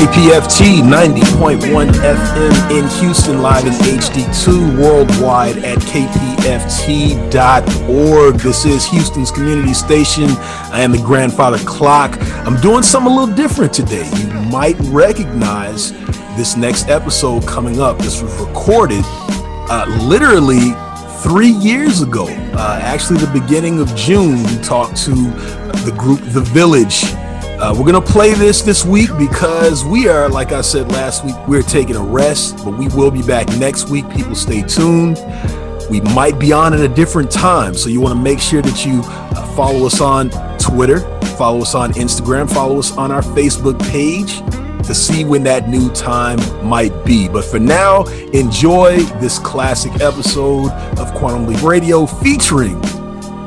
KPFT 90.1 FM in Houston, live in HD2, worldwide at kpft.org. This is Houston's community station. I am the grandfather clock. I'm doing something a little different today. You might recognize this next episode coming up. This was recorded uh, literally three years ago. Uh, actually, the beginning of June, we talked to the group The Village uh, we're gonna play this this week because we are, like I said last week, we're taking a rest, but we will be back next week. People, stay tuned. We might be on at a different time, so you want to make sure that you uh, follow us on Twitter, follow us on Instagram, follow us on our Facebook page to see when that new time might be. But for now, enjoy this classic episode of Quantum Leap Radio featuring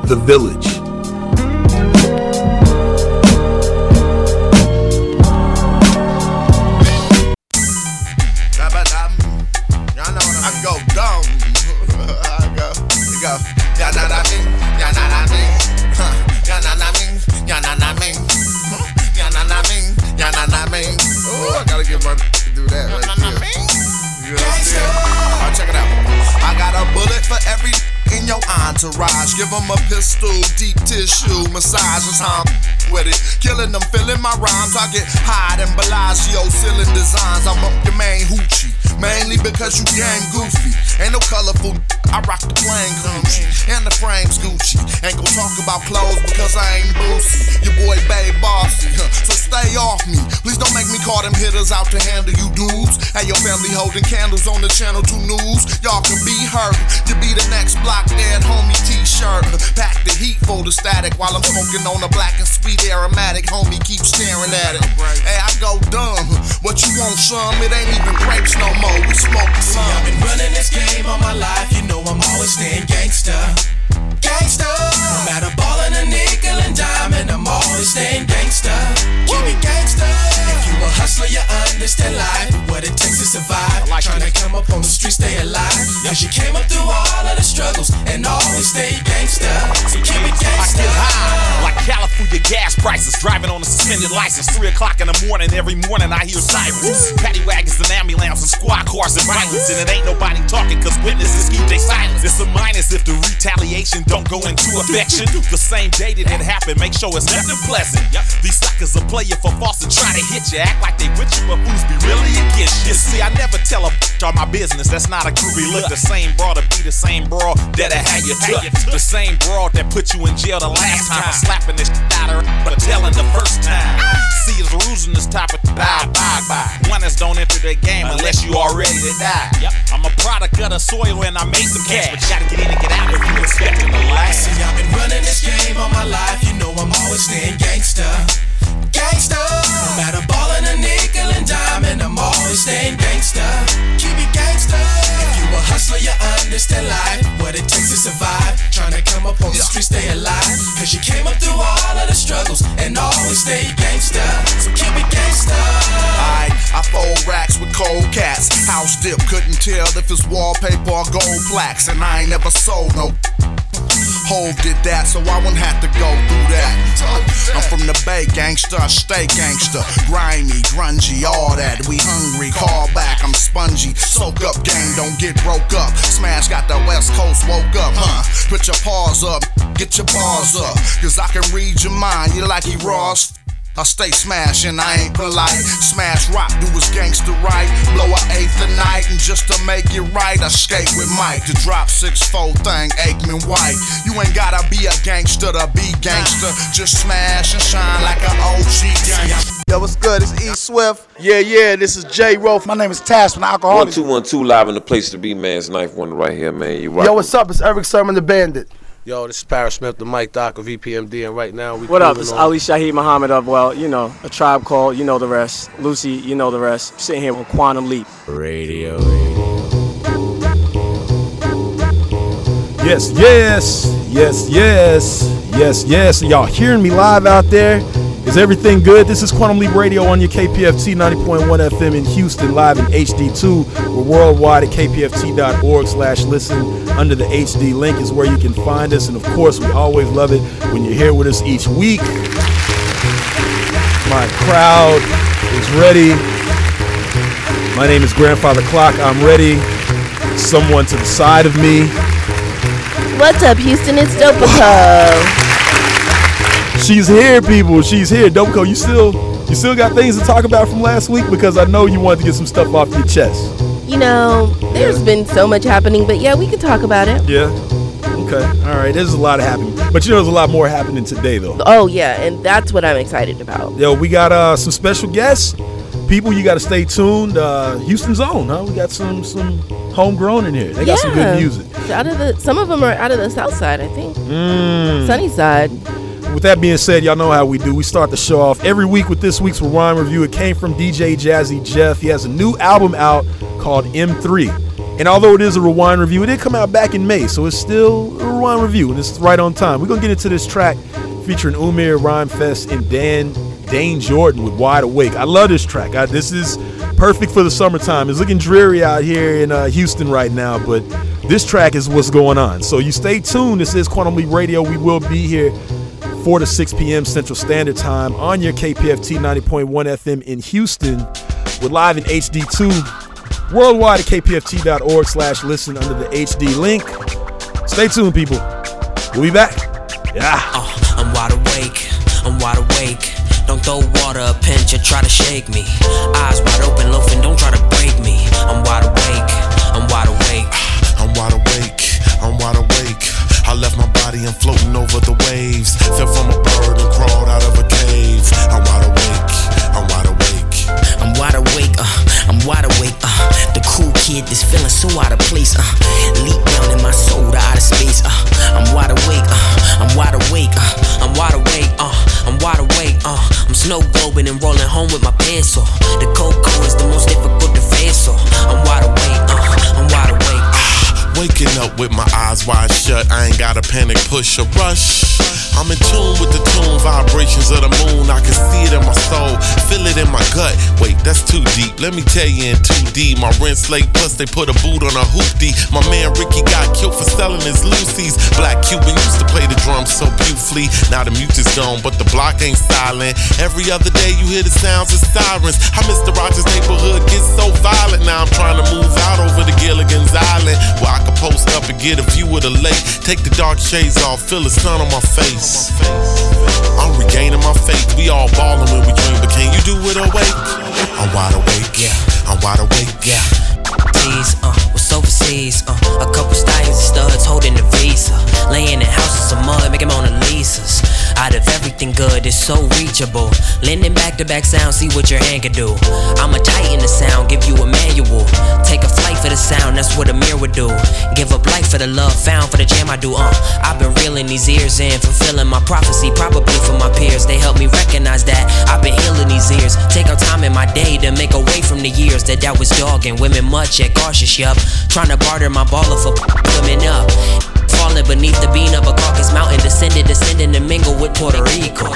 The Village. Give them a pistol, deep tissue, massages, how with it. Killing them, filling my rhymes. I get high in Bellagio, ceiling designs. I'm up your main hoochie. Mainly because you gang goofy. Ain't no colorful, I rock the plain Gucci. And the frames Gucci. Ain't gon' talk about clothes because I ain't boozy. Your boy Babe Bossy, so stay off me. Please don't make me call them hitters out to handle you dudes. And your family holding candles on the channel 2 news. Y'all can be hurt. You be the next block dead homie t-shirt. Pack the heat for the static while I'm smoking on a black and sweet aromatic. Homie keep staring at it. Hey, I go dumb. What you want, some? It ain't even grapes no more. We smoke some. I've been running this game all my life. You know I'm always staying gangster. Gangster. No matter ballin' a nickel and diamond, I'm always staying gangster. Keep it gangster. If you a hustler, you understand life. What it takes to survive. Like Trying to come up on the street, stay alive. Cause you came up through all of the struggles and always stay gangster. So keep it gangster. I get high like California gas prices. Driving on a suspended license. Three o'clock in the morning, every morning I hear sirens. Paddy wagons and ambulances, squad cars and violence. And it ain't nobody talking cause witnesses keep their silence. It's a minus if the retaliation don't go into affection. The same day that it happened, make sure it's nothing pleasant. These suckers are playing for false and try to hit you. Act like they with you, but who's be really against you? See, I never tell a bitch all my business. That's not a groovy look. The same broad to be the same broad that I had you took. The same broad that put you in jail the last time for slapping this out of her, but telling the first time. See, it's rules in this topic. Bye, bye, bye. One that's don't enter the game unless you are ready to die. I'm a product of the soil and I made some cash, but you gotta get in and get out if you expecting the last. See, I've been running this game all my life. You know I'm always staying gangster. Gangster. No matter ballin' a nickel and diamond, I'm always staying gangster. Keep it gangster. If you a hustler, you understand life. What it takes to survive. Trying to come up on the street, stay alive. Cause you came up through all of the struggles and always stay gangster. So keep it gangster. Alright, I fold racks with cold cats. House dip, couldn't tell if it's wallpaper or gold plaques. And I ain't never sold no. Hove did that, so I wouldn't have to go through that. I'm from the Bay, gangster, stay gangster. Grimy, grungy, all that. We hungry, call back, I'm spongy. Soak up gang, don't get broke up. Smash got the West Coast woke up, huh? Put your paws up, get your bars up. Cause I can read your mind, you like he Ross. I stay smashing, I ain't polite. Smash rock, do his gangster right. Blow a eighth a night, and just to make it right, I skate with Mike. To drop six fold thing, Aikman White. You ain't gotta be a gangster to be gangster. Just smash and shine like an OG gangster. Yo, what's good? It's E Swift. Yeah, yeah, this is J Rolf. My name is Tash from One Alkaholiks. two one two live in the place to be, man. It's knife one right here, man. You right? Yo, what's up? It's Erick Sermon the Bandit. Yo, this is Parrish Smith, the Mike Doc of EPMD, and right now we. What up? cruising It's on- Ali Shaheed Muhammad of, well, you know, A Tribe Called, you know the rest. Lucy, you know the rest. sitting here with Quantum Leap. Radio. Radio. Yes, yes, yes, yes, yes, yes. Y'all hearing me live out there? Is everything good? This is Quantum Leap Radio on your KPFT 90.1 FM in Houston, live in HD2. We're worldwide at kpft.org slash listen. Under the HD link is where you can find us. And of course, we always love it when you're here with us each week. My crowd is ready My name is Grandfather Clock. I'm ready. Someone to the side of me. What's up, Houston? It's Dopico. She's here, people. She's here. Dopico, you still you still got things to talk about from last week because I know you wanted to get some stuff off your chest. You know, there's been so much happening, but yeah, we could talk about it. Yeah. Okay. All right. There's a lot happening, but you know, there's a lot more happening today, though. Oh yeah, and that's what I'm excited about. Yo, we got uh, some special guests. People, you got to stay tuned. Uh, Houston's own, huh? We got some some homegrown in here. They got some good music. Out of the, some of them are out of the South Side, I think. Mm. Sunny Side. With that being said, y'all know how we do. We start the show off every week with this week's Rewind Review. It came from DJ Jazzy Jeff. He has a new album out called M3. And although it is a Rewind Review, it did come out back in May, so it's still a Rewind Review, and it's right on time. We're to get into this track featuring Umir Rhymefest and Dan Dayne Jordan with Wide Awake. I love this track. I, this is perfect for the summertime. It's looking dreary out here in uh, Houston right now, but this track is what's going on. So you stay tuned. This is Quantum Leap Radio. We will be here 4 to 6 p.m. Central Standard Time on your KPFT 90.1 FM in Houston. We're live in HD2 worldwide at kpft.org slash listen under the HD link. Stay tuned, people. We'll be back. Yeah. Uh, I'm wide awake. I'm wide awake. Don't throw water, a pinch, or try to shake me. Eyes wide open, loafing, don't try to break me. I'm wide awake. I'm wide awake. I'm wide awake. I'm wide awake. I left my body and floating over the waves. Fell from a bird and crawled out of a cave. I'm wide awake. I'm wide awake. I'm wide awake, uh, I'm wide awake, uh, the cool kid that's feeling so out of place, uh, leap down in my soul to outer space, uh, I'm wide awake, uh, I'm wide awake, uh, I'm wide awake, uh, I'm wide awake, uh, I'm snow globing and rolling home with my pencil. The cocoa is the most difficult to face, so I'm wide awake, uh, I'm wide awake. Waking up with my eyes wide shut, I ain't got a panic, push or rush. I'm in tune with the tune vibrations of the moon. I can see it in my soul, feel it in my gut. That's too deep. Let me tell you in 2D. My rent's late, plus they put a boot on a hoopty. My man Ricky got killed for selling his Lucy's. Black Cuban used to play the drums so beautifully. Now the mute is gone, but the block ain't silent. Every other day you hear the sounds of sirens. Mister Rogers neighborhood gets so violent. Now I'm trying to move out over the Gilligan's Island, where I can post up and get a view of the lake. Take the dark shades off, feel the sun on my face. I'm regaining my faith. We all ballin' when we dream, but can you do it awake? I'm wide awake. Yeah. I'm wide awake. Yeah. Please, uh, what's overseas? Uh, a couple stallions and studs holding the visa. Laying in houses of mud, making Mona Lisas. Out of everything good, it's so reachable. Lending back to back sound, see what your hand can do. I'ma tighten the sound, give you a manual. Take a flight for the sound, that's what a mirror would do. Give up life for the love found for the jam I do. Uh, I've been reeling these ears in, fulfilling my prophecy, probably for my peers. They help me recognize that I've been healing these ears. Take out time in my day to make away from the years that that was dogging. Women much yet cautious, yup. Trying to barter my baller for women up. Falling beneath the beam of a Caucasus mountain, descended, descending to mingle with Puerto Rico.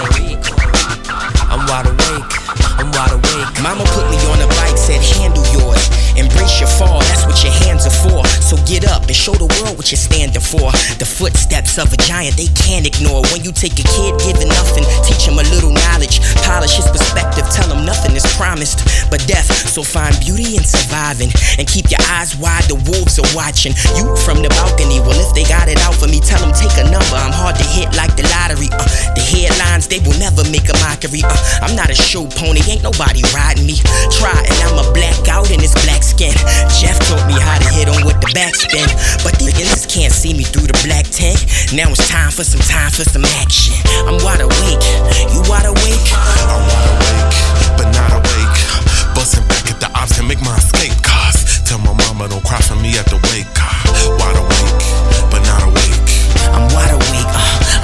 I'm wide awake, I'm wide awake. Mama put me on a bike, said handle yours. Embrace your fall, that's what your hands are for. So get up and show the world what you're standing for. The footsteps of a giant they can't ignore. When you take a kid, give him nothing, teach him a little knowledge, polish his perspective, tell him nothing is promised but death. So find beauty in surviving and keep your eyes wide. The wolves are watching you from the balcony. Well, if they got it out for me, tell them take a number. I'm hard to hit like the lottery. Uh, the headlines they will never make a mockery. Uh, I'm not a show pony, ain't nobody riding me. Try and I'm a blackout in this black skin. Jeff taught me how to hit on with the backspin, but these niggas can't see me through the black tent. Now it's time for some time for some action. I'm wide awake, you wide awake? I'm wide awake, but not awake. Busting back at the ops and make my escape cause tell my mama don't cry for me at the wake. Wide awake, but not awake. I'm wide awake,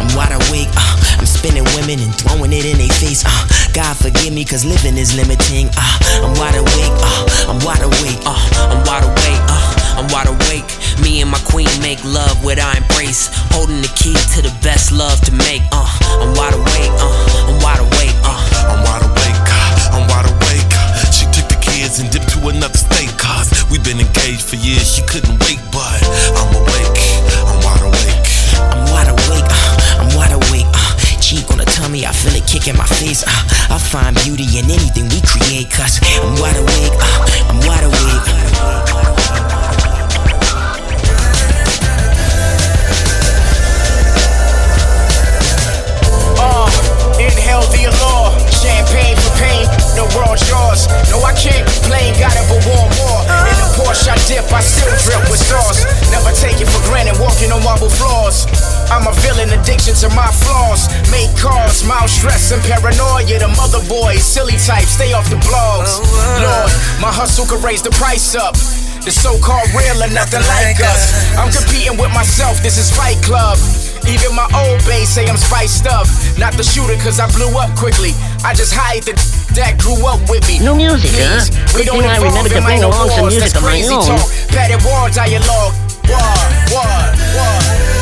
I'm wide awake, uh, I'm spinning women and throwing it in their face, uh, God forgive me cause living is limiting, uh, I'm wide awake, uh, I'm wide awake, uh, I'm wide awake, uh, I'm wide awake. Me and my queen make love with our embrace, holding the key to the best love to make, uh, I'm wide awake, uh, I'm wide awake, uh, I'm wide awake, uh, I'm wide awake. uh, She took the kids and dipped to another state cause we've been engaged for years. She couldn't wait, but I'm awake, cheek on the tummy, I feel it kick in my face. Uh, I find beauty in anything we create, cause I'm wide awake, uh, I'm wide awake. Uh, the allure. Champagne for pain, the world's yours. No, I can't complain, got it but want more. In the Porsche I dip, I still drip with sauce. Never take it for granted, walking on marble floors. I'm a villain, addiction to my flaws. Make cars, mild stress and paranoia. The mother boys, silly type, stay off the blogs. Oh, Lord, my hustle could raise the price up. The so-called real are nothing like us. I'm competing with myself, this is Fight Club. Even my old base say I'm spiced up. Not the shooter, cause I blew up quickly. I just hide the that grew up with me. No music, huh? Please, Good We don't thing I involve remembered to in bring minor along some music that's of my crazy own. talk. Padded war dialogue. War, war, war.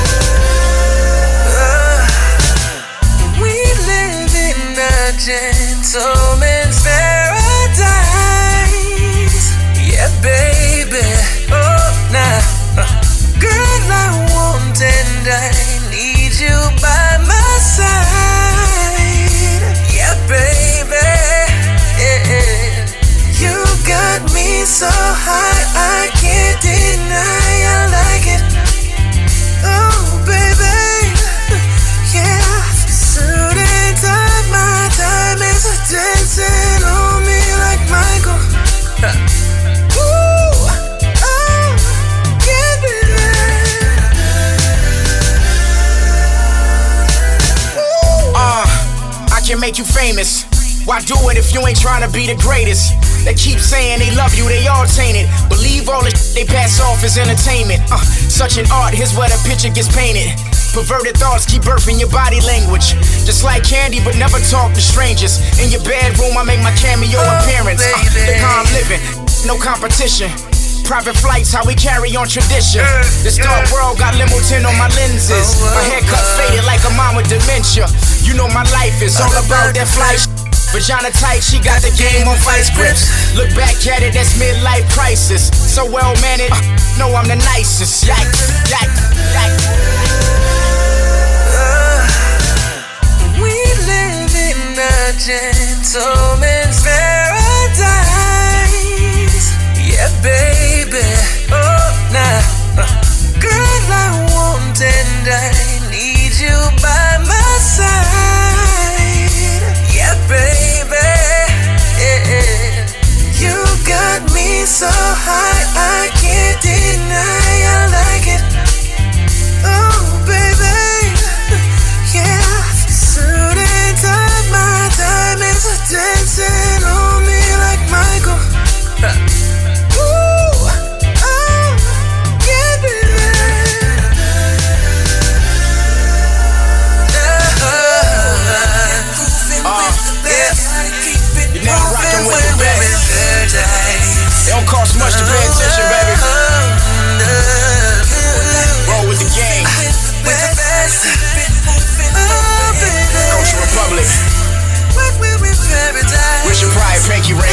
Keep saying they love you, they all tainted. Believe all the shit they pass off as entertainment. Uh, such an art, here's where the picture gets painted. Perverted thoughts keep birthing your body language. Just like candy, but never talk to strangers. In your bedroom, I make my cameo appearance. Uh, the calm living, no competition. Private flights, how we carry on tradition. This dark world got limo 10 on my lenses. My haircut faded like a mom with dementia. You know my life is all about that fly sh- Vagina tight, she got the game on vice grips. Look back at it, that's midlife crisis. So well managed, uh, know I'm the nicest. Yikes, yikes, yikes. We live in a gentleman's paradise. Yeah, baby. Oh, nah. Uh, Girl, I want and I need you by my side. Baby. Yeah. You got me so high, I can't deny I like it. Oh, baby. Yeah, my dancing on me like Michael. Richard Pryor,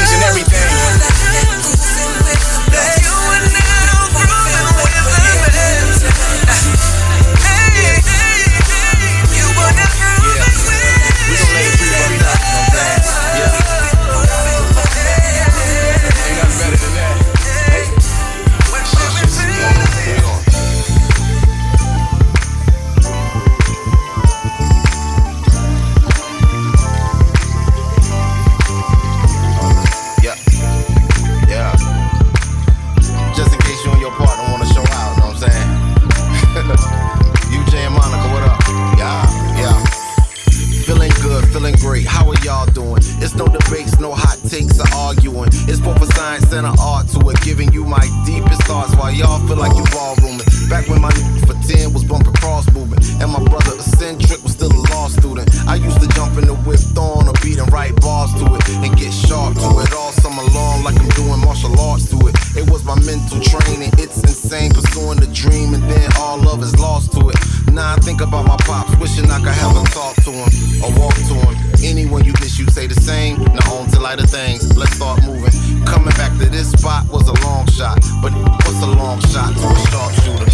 mental training. It's insane pursuing the dream and then all love is lost to it. Now I think about my pops, wishing I could have a talk to him or walk to him. Anyone you miss, you say the same. Now on to lighter things. Let's start moving. Coming back to this spot was a long shot, but what's a long shot to a sharpshooter?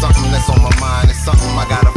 Something that's on my mind, it's something I gotta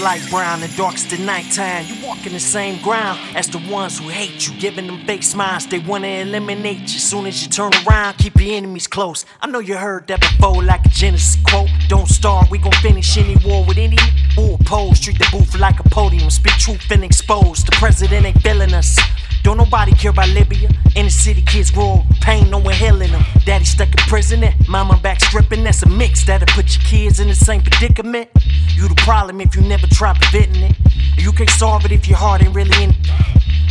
light brown and dark's the nighttime. You walk in the same ground as the ones who hate you, giving them fake smiles. They wanna eliminate you. Soon as you turn around, keep your enemies close. I know you heard that before, like a Genesis quote. Don't start, we gon' finish any war with any who oppose. Treat the booth like a podium, speak truth and expose. The president ain't feeling us. Don't nobody care about Libya. In the city, kids grow pain, no one healing them. Daddy stuck in prison, and mama back stripping. That's a mix that'll put your kids in the same predicament. You the problem if you never try preventing it. You can't solve it if your heart ain't really in it.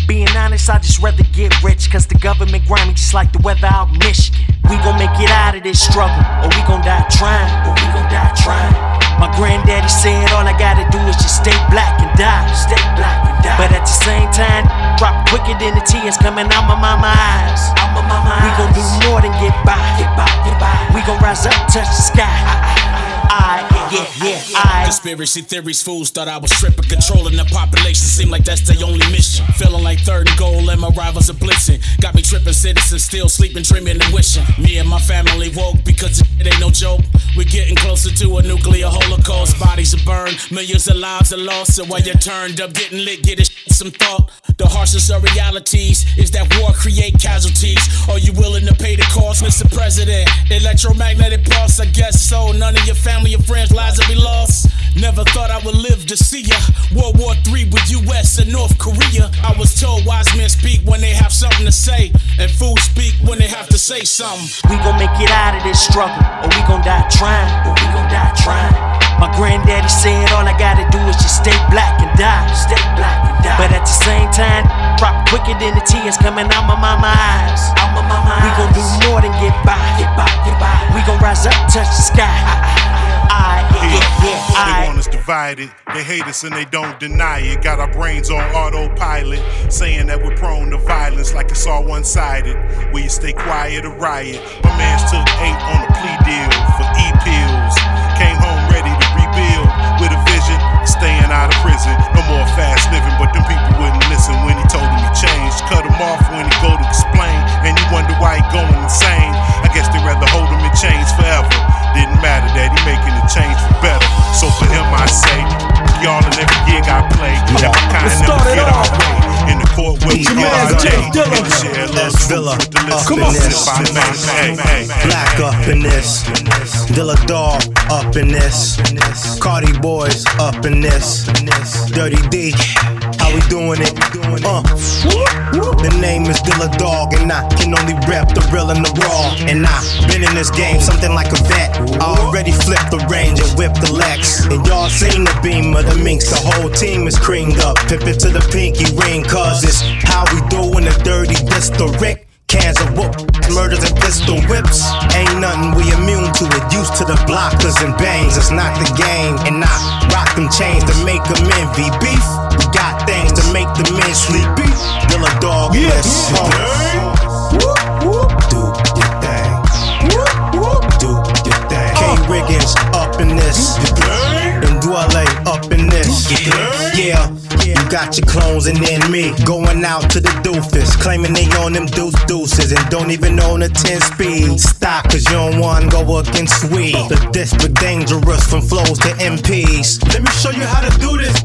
Being honest, I just rather get rich, cause the government grimy just like the weather out in Michigan. We gon' make it out of this struggle, or we gon' die trying, or we gon' die trying. My granddaddy said all I gotta do is just stay black and die, stay black and die. But at the same time, drop quicker than the tears coming out my mama eyes. Out my mama we gon' do more than get by, get by, get by. We gon' rise up, touch the sky. I, yeah, yeah, I. Conspiracy theories, fools thought I was tripping. Controlling the population seemed like that's their only mission. Feeling like third and goal and my rivals are blitzing. Got me tripping, citizens still sleeping, dreaming and wishing. Me and my family woke because it ain't no joke. We're getting closer to a nuclear holocaust. Bodies are burned, millions of lives are lost. So while you're turned up, getting lit, get it some thought. The harshest of realities is that war create casualties. Are you willing to the Mr. President? Electromagnetic pulse, I guess so. None of your family or friends' lives will be lost. Never thought I would live to see ya. World War III with US and North Korea. I was told wise men speak when they have something to say, and fools speak when they have to say something. We gon' make it out of this struggle, or we gon' die trying, or we gon' die trying. My granddaddy said all I gotta do is just stay black and die, stay black and die. But at the same time, drop quicker than the tears coming out my mama eyes. Out my mama we gon' do more than get by, get by, get by. We gon' rise up, touch the sky. I, yeah, yeah, They I. want us divided. They hate us and they don't deny it. Got our brains on autopilot, saying that we're prone to violence like it's all one sided. Will you stay quiet or riot? My man's took eight on a plea deal for e pills. Came home ready to rebuild with a vision staying out of prison. No more fast living, but them people wouldn't listen when he told them he changed. Cut him off when he go to explain, and you wonder why he going insane. I guess they rather hold him in chains forever. Didn't matter that he making a change for better. So for him, I say, y'all in every gig I play, never kind never get our way. In the court with Your me man's all day. Jeff Dilla. And share love That's Villa with the up listeners. in this. If I may, hey, hey. Black up in this. Dilla Dog up in this. Cardi Boys up in this. Dirty D, how we doing it? Uh. The name is Dilla Dog, and I can only rep the real and the raw. And I been in this game something like a vet. I already flipped the range and whipped the Lex. And y'all seen the beam of the minks. The whole team is creamed up. Pip it to the pinky ring, cause how we doing the dirty district. Cans of whoop, murders and pistol whips. Ain't nothing we immune to it. Used to the blockers and bangs, it's not the game. And I rock them chains to make them envy. Beef, we got things to make the men sleep. Beef, Dilla dog, yes. Do your thing. Do your thing. K Riggins up in Yeah, you got your clones and then me going out to the doofus, claiming they on them deuce deuces and don't even own a 10 speed. Stop, cause you don't want to go against we. The district dangerous from flows to MPs. Let me show you how to do this.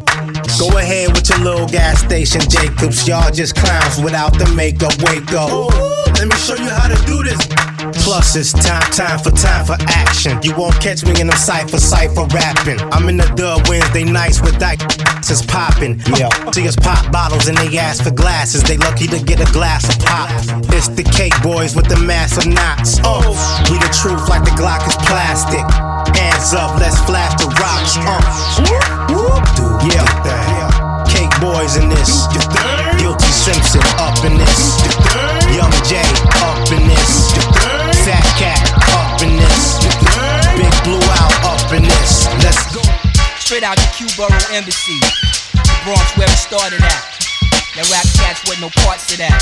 Go ahead with your little gas station, Jacobs. Y'all just clowns without the makeup. Wake up. Let me show you how to do this. Plus, it's time, time for time for action. You won't catch me in them cypher, cypher rapping. I'm in the dub Wednesday nights with that is popping. Yeah, see us pop bottles and they ask for glasses. They lucky to get a glass of pop. It's the cake boys with the massive knots. Oh, we the truth like the Glock is plastic. Hands up, let's flash the rocks. Uh, yeah, cake boys in this. Guilty Simpson up in this. Young J up in Out the Q Borough Embassy. The Bronx where it started at. That rap cats with no parts to that.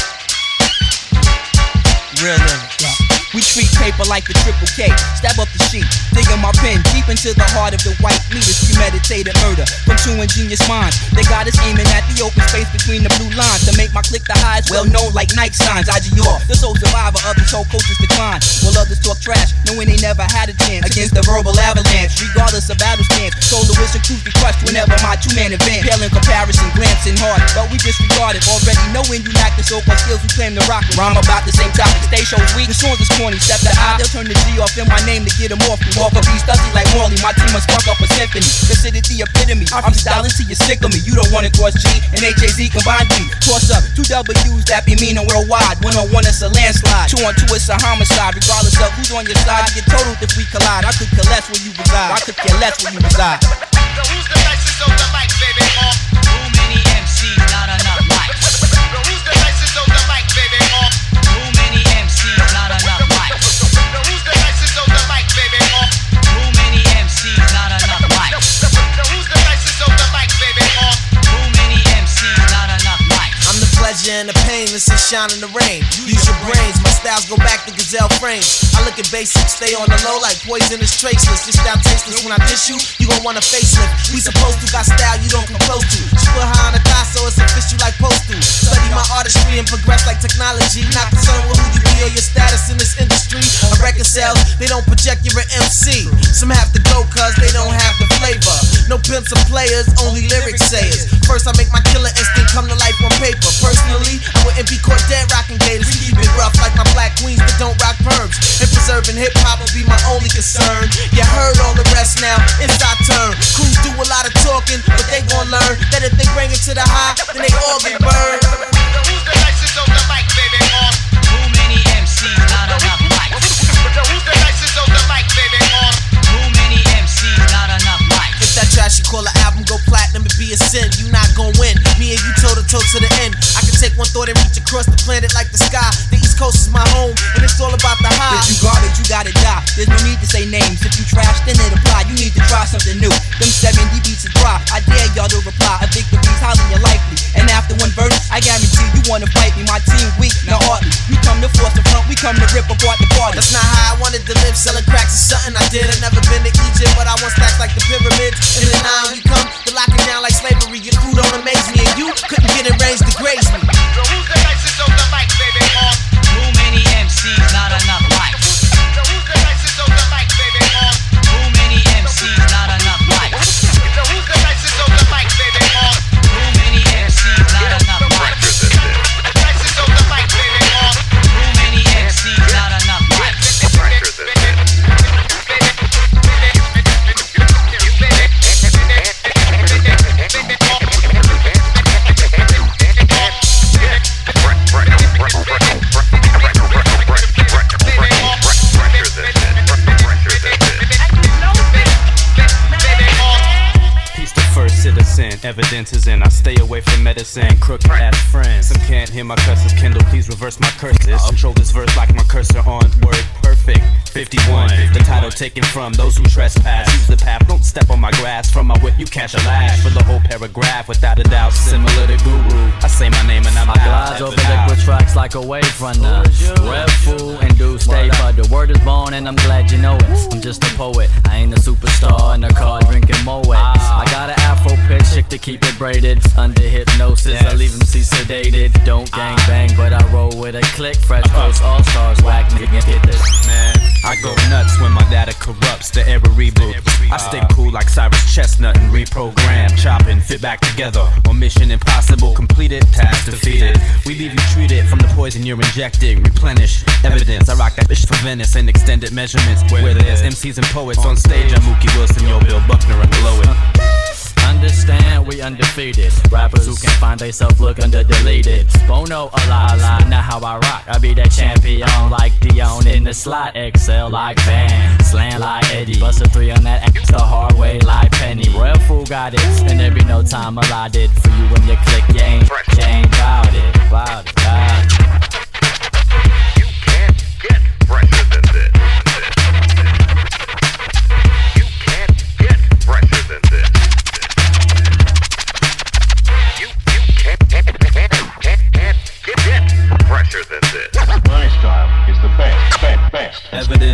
Real. We treat paper like the triple K. Stab up the sheet, digging my pen deep into the heart of the white leaders. Premeditated murder from two ingenious minds. They got us aiming at the open space between the blue lines to make my click the highest, well known like night signs. IGR, the sole survivor of this whole culture's decline. While others talk trash, knowing they never had a chance against the verbal avalanche. Regardless of battle stance, the whistle truth be crushed whenever my two man advance. Pale in comparison, glancing hard, but we disregard it. Already knowing you lack the so-called skills we claim to rock. Rhyme about the same topic, stay shows weak. The songs is corny, step the I. They'll turn the G off in my name to get them off. You walk a beast dusty like Morley. My team must spark up a symphony. Considered the epitome. I'm styling till you're sick of me. You don't want to cross G and HAZ combined me. Toss up two W's that be meaning worldwide. One on one, it's a landslide. Two on two, it's a homicide. Regardless of who's on your side, you get totaled if we collide. I could less where you reside. I could care less where you reside. So who's the nicest on the pain, shine in the rain. Use your brains, my styles go back to gazelle frames. I look at basics, stay on the low like poisonous traceless. This style tasteless, when I dish you, you gon' want a facelift. We supposed to got style you don't come close to. Put high on the thigh so it's official like postal. Study my artistry and progress like technology. Not concerned with who you be or your status in this industry. A record sales, they don't project you're an MC. Some have to go cause they don't have the flavor. No pimps or players, only lyric sayers. First I make my killer instinct come to life on paper. Personally, I wouldn't be caught dead rocking gators. Keep it rough like my black queens that don't rock perms. And preserving hip hop will be my only concern. You heard all the rest now, it's our turn. Crews do a lot of talking, but they gon' learn that if they bring it to the high, then they all get burned. Who's the nicest on the mic, baby? Uh, Too many MCs, not enough mics. Who's the nicest on the mic, baby? Uh, Too many MCs, not enough mics. If that trash you call an album go platinum, it be a sin. You not gon' win. Me and you toe to the end. I can take one thought and reach across the planet like the sky. The East Coast is my home, and it's all about the high. If you garbage, you gotta die. There's no need to say names. If you trash, then it apply. You need to try something new. Them 70 beats is dry. I dare y'all to reply. A victory's highly unlikely. And after one verse, I guarantee you wanna fight me. My team weak, not hardly. You come to force the front, we come to rip apart the party. That's not how I wanted to live. Selling cracks is something I did. I never been to Egypt, but I want stacks like the pyramids. In the nine, we come to lock it down like slavery. Your crew don't amaze me, and you couldn't get in range the graze me. Is in. I stay away medicine. Crooked ass friends. Some can't hear my curses. Kindle, please reverse my curses. Control this verse like my cursor on word perfect. 51. The title taken from those who trespass. Use the path. Don't step on my grass. From my whip, you catch a lash. For the whole paragraph, without a doubt, similar to Guru. I say my name and I'm I glide over liquid tracks like a wave runner. Rev fool and do stay, but the word is born and I'm glad you know it. I'm just a poet. I ain't a superstar in a car drinking Moet. Ah. I got an afro pitch, chick to keep it braided. Under hypnosis, I leave them see sedated. Don't gang bang, but I roll with a click. Fresh uh-huh. coast all stars, whack nigga, get this. Man, I go nuts when my data corrupts the error reboot. I stay cool like Cyrus Chestnut and reprogram, chopping, fit back together. On Mission Impossible, completed, task defeated. We leave you treated from the poison you're injecting. Replenish evidence. I rock that bitch for Venice and extended measurements. Where there's MCs and poets on stage, I'm Mookie Wilson, yo, Bill Buckner, and blow it. Understand we undefeated. Rappers who can find themselves look under deleted. Bono a lot, a lot. Now how I rock, I be that champion like Dion in the slot. Excel like Van, slam like Eddie. Bust a three on that X the hard way like Penny. Real fool got it, and there be no time allotted for you when you click. You ain't, you ain't bout it, bout it, bout it.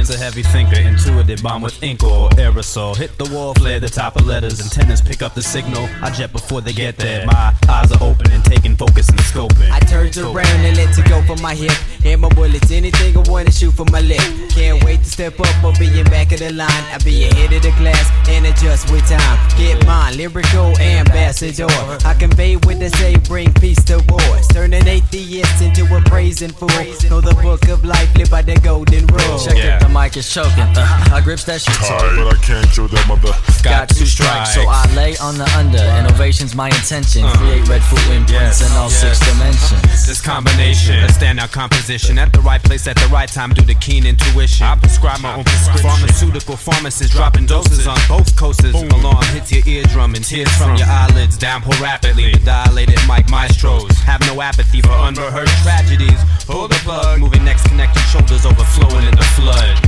Evidence, a heavy thinker, intuitive, bomb with ink or aerosol. Hit the wall, flare the top of letters, antennas pick up the signal. I jet before they get there. My eyes are open and taking focus and scoping. I turned around and let it go from my hip. Hit my bullets, anything I wanna shoot from my lip. Can't wait to step up or be in back of the line. I be ahead of the class and adjust with time. Get mine, lyrical ambassador. I convey what they say, bring peace to wars. Turn an atheist into a praising fool. Know the book of life, live by the golden rule. Check it, the mic is choking. Uh, I grips that shit. Tired, but I can't show that mother. Got two strikes, so I lay on the under. Innovation's my intention. Create red food imprints in all six dimensions. This combination, a standout composition at the right place at the right time due to keen intuition. I prescribe my own prescription. Pharmaceutical pharmacists dropping doses on both coasts. Alarm hits your eardrum and tears from your eyelids downpour rapidly. The dilated mic maestros have no apathy for unrehearsed tragedies. Pull the plug, moving next, connecting shoulders overflowing in the flood.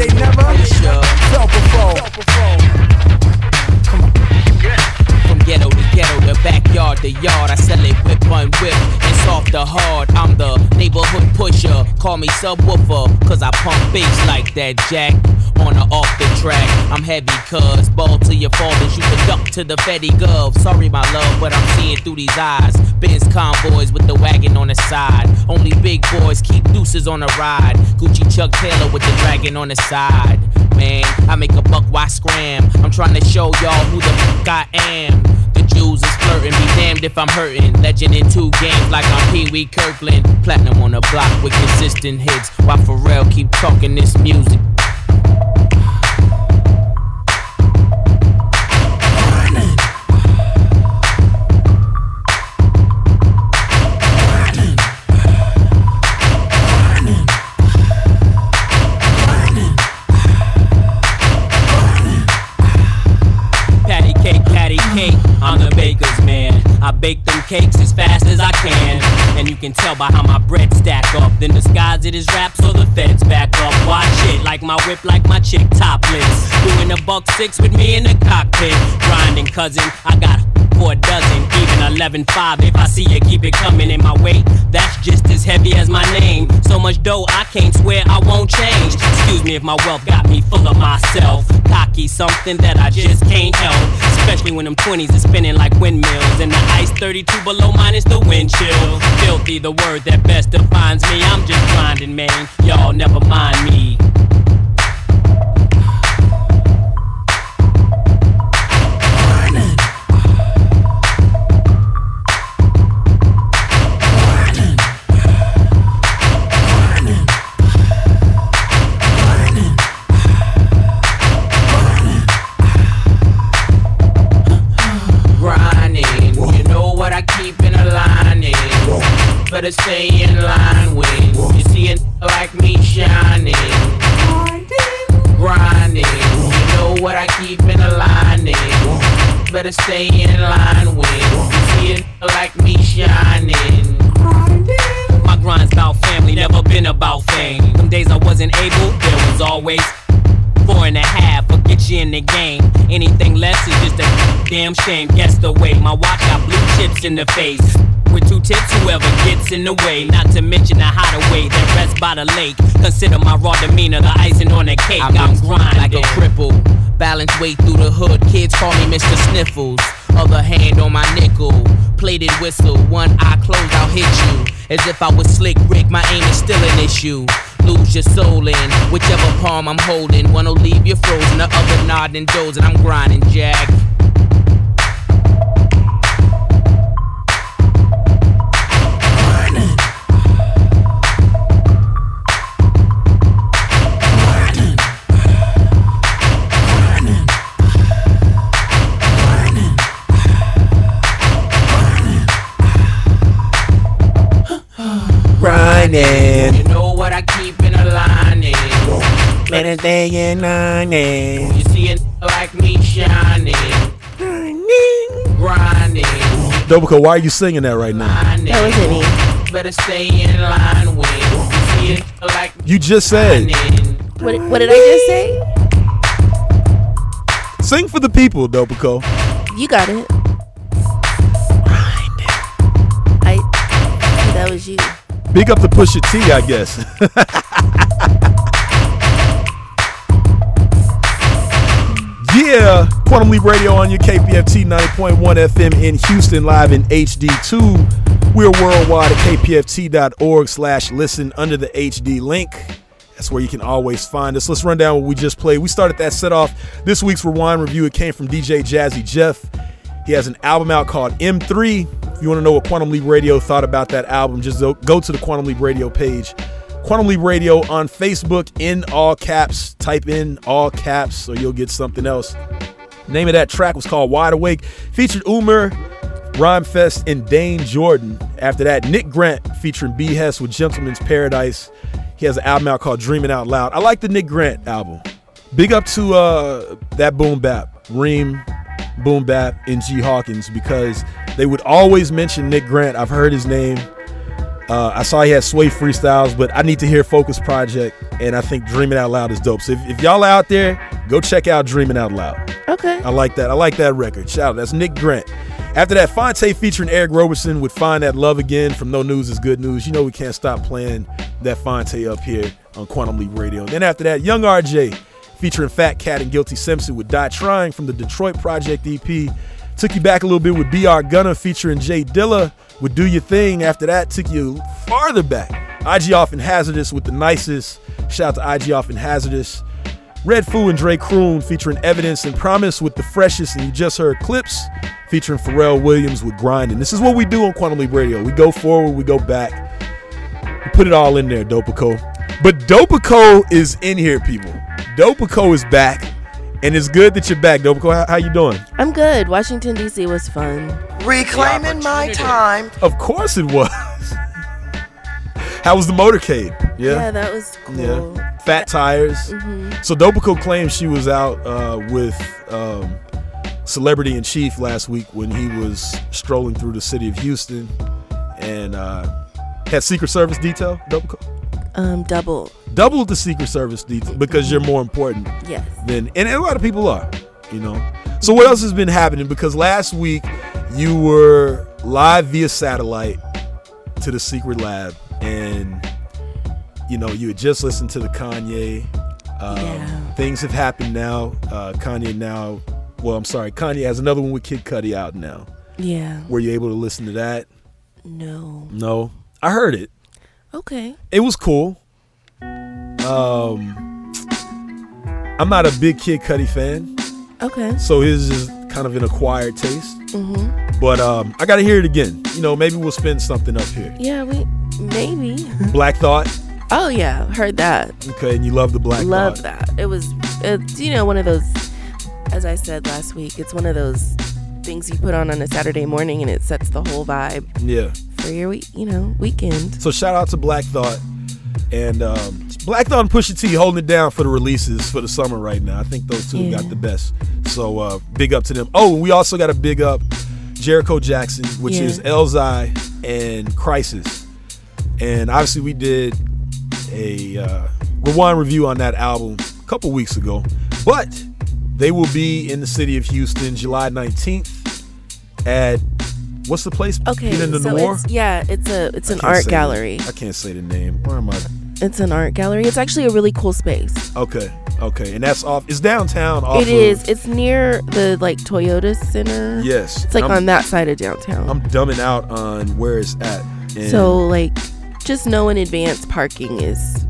They never felt before. Backyard, the yard. I sell it whip one whip It's off the hard. I'm the neighborhood pusher. Call me subwoofer, cause I pump bass like that jack. On or off the track, I'm heavy cuz ball to your fall You the duck to the Fetty Gov. Sorry, my love, but I'm seeing through these eyes. Benz convoys with the wagon on the side. Only big boys keep deuces on the ride. Gucci Chuck Taylor with the dragon on the side. Man, I make a buck, why scram? I'm trying to show y'all who the fuck I am. The Jews is be damned if I'm hurting. Legend in two games like I'm Pee Wee Kirkland. Platinum on the block with consistent hits. While Pharrell keep talking this music. Bake them cakes as fast as I can. And you can tell by how my bread stack up. Then disguise it as rap so the feds back up. Watch it, like my whip, like my chick topless. Doing a buck six with me in the cockpit. Grinding cousin, I got a dozen, even 11 5. If I see you, keep it coming in my way. That's just as heavy as my name. So much dough, I can't swear I won't change. Excuse me if my wealth got me full of myself. Cocky, something that I just can't help. Especially when them 20s is spinning like windmills. And the ice 32 below minus the wind chill. Filthy, the word that best defines me. I'm just grinding, man. Y'all never mind me. Better stay in line when you see a n- like me shining. Grinding. You know what I keep in a lining. Better stay in line when you see a n- like me shining. grinding. My grind's about family, never been about fame. Them days I wasn't able, there was always four and a half. Will get you in the game. Anything less is just a damn shame. Guess the way my watch got blue chips in the face. With two tips, whoever gets in the way. Not to mention the hideaway that rests by the lake. Consider my raw demeanor the icing on the cake. I'm, I'm grinding like a cripple. Balance weight through the hood. Kids call me Mr. Sniffles. Other hand on my nickel. Plated whistle. One eye closed, I'll hit you. As if I was slick Rick, my aim is still an issue. Lose your soul in whichever palm I'm holding. One'll leave you frozen, the other nodding dozing. I'm grinding, Jack. Grinding. You know what I keep in a line is. Let it day and night. You see a n- like me shining. Grinding. Dobico, why are you singing that right now? That was any. Better stay in line with. You see a n- like You just said. What, what did I just say? Sing for the people, Dobico. You got it. I. That was you. Big up to Pusha T, I guess. yeah, Quantum Leap Radio on your KPFT 90.1 FM in Houston, live in HD2. We're worldwide at kpft.org slash listen under the HD link. That's where you can always find us. Let's run down what we just played. We started that set off. This week's Rewind review, it came from DJ Jazzy Jeff. He has an album out called M3. If you want to know what Quantum Leap Radio thought about that album, just go to the Quantum Leap Radio page. Quantum Leap Radio on Facebook in all caps. Type in all caps or you'll get something else. Name of that track was called Wide Awake. Featured Umer, Rhymefest, and Dayne Jordan. After that, Nick Grant featuring B Hess with Gentleman's Paradise. He has an album out called Dreaming Out Loud. I like the Nick Grant album. Big up to uh, that Boom Bap, Reem, Boom Bap, and G Hawkins because they would always mention Nick Grant. I've heard his name. Uh, I saw he had Sway freestyles, but I need to hear Focus Project, and I think Dreaming Out Loud is dope. So if, if y'all out there, go check out Dreaming Out Loud. Okay. I like that. I like that record. Shout out. That's Nick Grant. After that, Phonte featuring Eric Roberson would Find That Love Again from No News is Good News. You know we can't stop playing that Phonte up here on Quantum Leap Radio. Then after that, Young RJ featuring Fat Cat and Guilty Simpson with Die Trying from the Detroit Project EP. Took you back a little bit with BR Gunna featuring J Dilla with Do Your Thing. After that, took you farther back. IG Off and Hazardous with the nicest. Shout out to IG Off and Hazardous. Red Foo and Dre Kroon featuring Evidence and Promise with the freshest, and you just heard Clipse featuring Pharrell Williams with Grinding. This is what we do on Quantum Leap Radio. We go forward, we go back. We put it all in there, Dopico. But Dopico is in here, people. Dopico is back, and it's good that you're back, Dopico. How, how you doing? I'm good. Washington D.C. was fun. Reclaiming my time. Of course it was. How was the motorcade? Yeah. Yeah, that was cool. Yeah. Fat tires. Mhm. So Dopico claims she was out uh, with um, Celebrity in Chief last week when he was strolling through the city of Houston and uh, had Secret Service detail. Dopico Um, double. double the Secret Service detail because you're more important Yes. than and a lot of people are. You know. So what else has been happening? Because last week you were live via satellite to the secret lab and you know you had just listened to the kanye um, things have happened now uh, kanye now well i'm sorry kanye has another one with kid cudi out now Yeah. were you able to listen to that No. no i heard it Okay. it was cool um i'm not a big kid cudi fan Okay. so his is kind of an acquired taste Mm-hmm. but um i gotta hear it again you know maybe we'll spin something up here Yeah, we maybe. black thought Oh yeah, heard that. okay and you love the black Love thought that. It was it's you know one of those as I said last week, it's one of those things you put on on a Saturday morning and it sets the whole vibe yeah for your week, you know, weekend. So shout out to Black Thought and um, Black Thought and Pusha T holding it down for the releases for the summer right now. I think those two Yeah. got the best. So uh, big up to them. Oh, we also got a big up Jericho Jackson, which Yeah. is Elzhi and Khrysis. And obviously we did a uh, rewind review on that album a couple weeks ago. But they will be in the city of Houston July 19th at what's the place? Okay, Get in the so Noir? it's yeah, it's a it's an art gallery. the- I can't say the name. Where am I? It's an art gallery. It's actually a really cool space. Okay, okay, and that's off. It's downtown. Off It is. It's near the like Toyota Center. Yes, It's like I'm- on that side of downtown. I'm dumbing out on where it's at. And so like, just know in advance parking is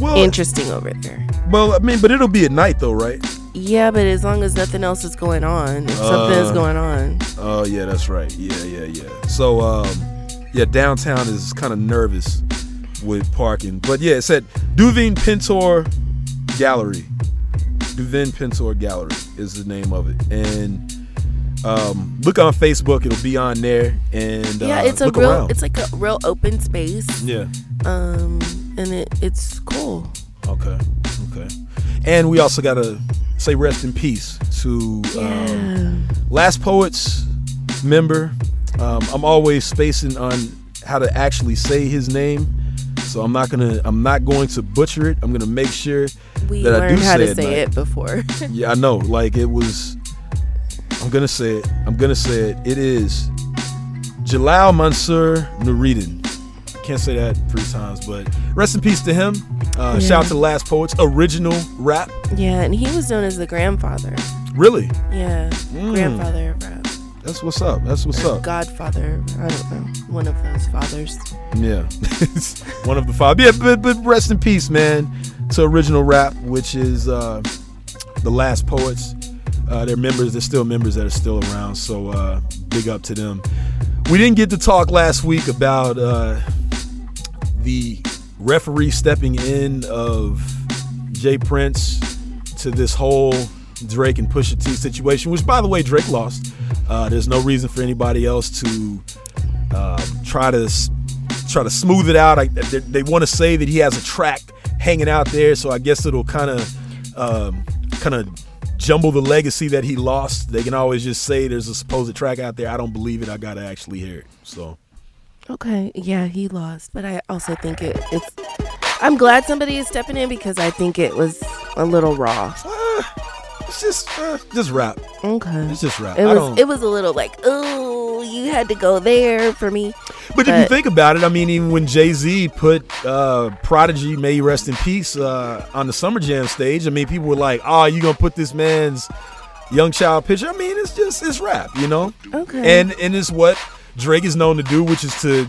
Well, interesting over there. well, I mean, but it'll be at night though, right? Yeah, but as long as nothing else is going on, if something is Uh, going on, Oh yeah, that's right. Yeah, yeah, yeah. So um, yeah, downtown is kind of nervous with parking, but yeah, it's at Duveen Pintor Gallery. Duveen Pintor Gallery is the name of it, and um, look on Facebook. It'll be on there, and yeah, uh, it's a real. around. It's like a real open space. yeah. Um, and it it's cool. Okay. Okay. And we also gotta say rest in peace to um, Last Poets member. Um, I'm always spacing on how to actually say his name, so I'm not gonna. I'm not going to butcher it. I'm gonna make sure We that I do how say to it. say right. it before. yeah, I know. Like it was. I'm gonna say it. I'm gonna say it. It is Jalal Mansur Nuriddin. Can't say that three times, but rest in peace to him. Uh, Yeah. Shout out to the Last Poets, original rap. yeah, and he was known as the grandfather. Really? Yeah, Mm. grandfather of rap. That's what's up. That's what's Or up. Godfather. I don't know. One of those fathers. Yeah, one of the five. Yeah, but, but rest in peace, man. To original rap, which is uh, the Last Poets. Uh, they're members. They're still members that are still around. So uh, big up to them. We didn't get to talk last week about uh, the referee stepping in of J. Prince to this whole Drake and Pusha T situation, which, by the way, Drake lost. Uh, there's no reason for anybody else to um, try to try to smooth it out. I, they, they want to say that he has a track hanging out there, so I guess it'll kind of um, kind of jumble the legacy that he lost. They can always just say there's a supposed track out there. I don't believe it. I gotta actually hear it. So Okay, yeah, he lost, but I also think it, it's. I'm glad somebody is stepping in because I think it was a little raw. it's just uh, just rap. Okay, It's just rap. It I was don't- it was a little like, oh, you had to go there for me. But, if you think about it, I mean, even when Jay Z put uh, Prodigy, may he rest in peace, uh, on the Summer Jam stage, I mean, people were like, "Oh, you gonna put this man's young child picture?" I mean, it's just it's rap, you know. Okay. And and it's what Drake is known to do, which is to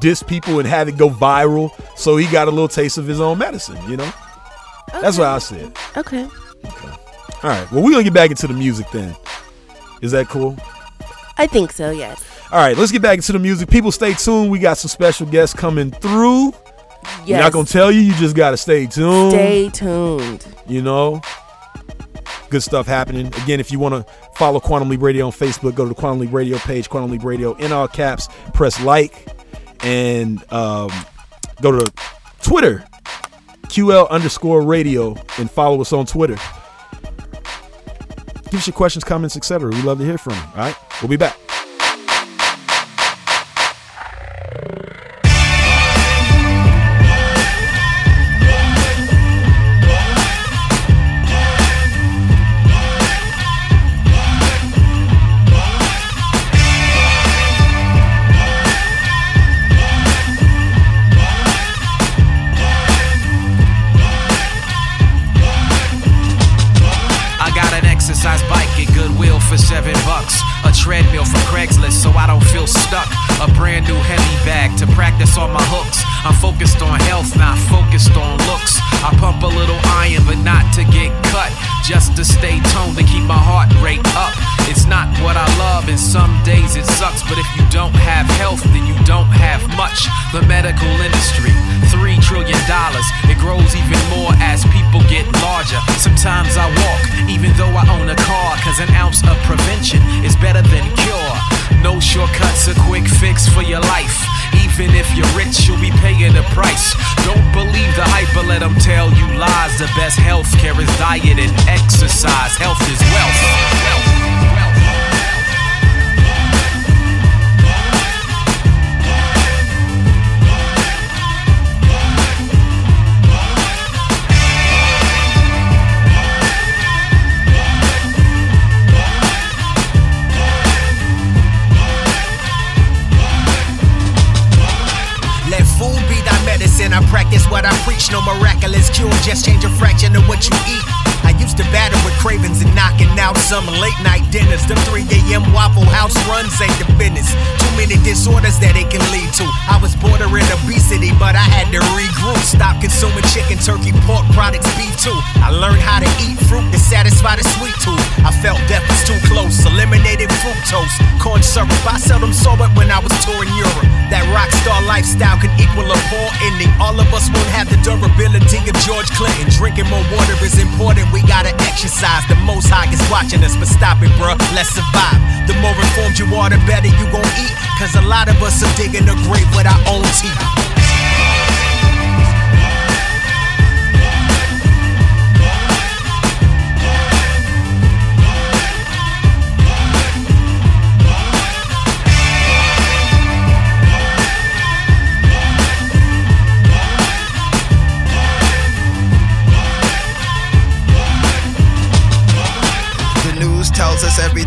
diss people and have it go viral. So he got a little taste of his own medicine, you know. That's what I said. Okay. All right. Well, we're gonna get back into the music then. Is that cool? I think so. Yes. All right, let's get back into the music. People, stay tuned. We got some special guests coming through. We're Yes. not gonna tell you. You just gotta stay tuned. Stay tuned. You know, good stuff happening. Again, if you want to follow Quantum Leap Radio on Facebook, go to the Quantum Leap Radio page, Quantum Leap Radio in all caps. Press like and um, go to Twitter, QL underscore radio, and follow us on Twitter. Give us your questions, comments, etc. We love to hear from you. All right, we'll be back. I'm focused on health, not focused on looks. I pump a little iron, but not to get cut. Just to stay toned and keep my heart rate up. It's not what I love, and some days it sucks. But if you don't have health, then you don't have much. The medical industry, three trillion dollars. It grows even more as people get larger. Sometimes I walk, even though I own a car, cause an ounce of prevention is better than cure. No shortcuts, a quick fix for your life. Even if you're rich, you'll be paying the price. Don't believe the hype, but let them tell you lies. The best health care is diet and exercise. Health is wealth. Runs ain't the business. Many disorders that it can lead to. I was bordering obesity, but I had to regroup. Stop consuming chicken, turkey, pork products, beef too. I learned how to eat fruit to satisfy the sweet tooth. I felt death was too close. Eliminated fructose, corn syrup. I seldom saw it when I was touring Europe. That rock star lifestyle could equal a poor ending. All of us won't have the durability of George Clinton. Drinking more water is important. We gotta exercise. The most high is watching us, but stop it, bruh. Let's survive. The more informed you are, the better you gon' eat. Cause a lot of us are digging the grave with our own teeth.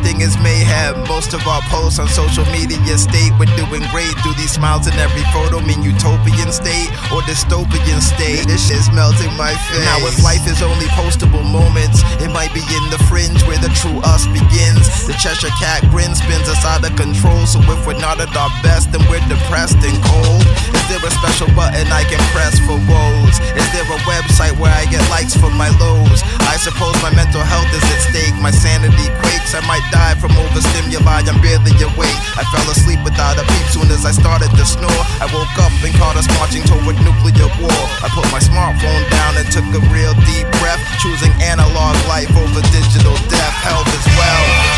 Everything is mayhem. Most of our posts on social media state we're doing great. Do these smiles in every photo mean utopian state or dystopian state? This shit's melting my face. Now, if life is only postable moments, it might be in the fringe where the true us begins. The Cheshire Cat grin spins us out of control. So if we're not at our best, then we're depressed and cold. Is there a special button I can press for woes? Is there a website where I get likes for my lows? I suppose my mental health is at stake. My sanity quakes. I might die from overstimuli. I'm barely awake. I fell asleep without a peep soon as I started to snore. I woke up and caught us marching toward nuclear war. I put my smartphone down and took a real deep breath, choosing analog life over digital death. Health. As well.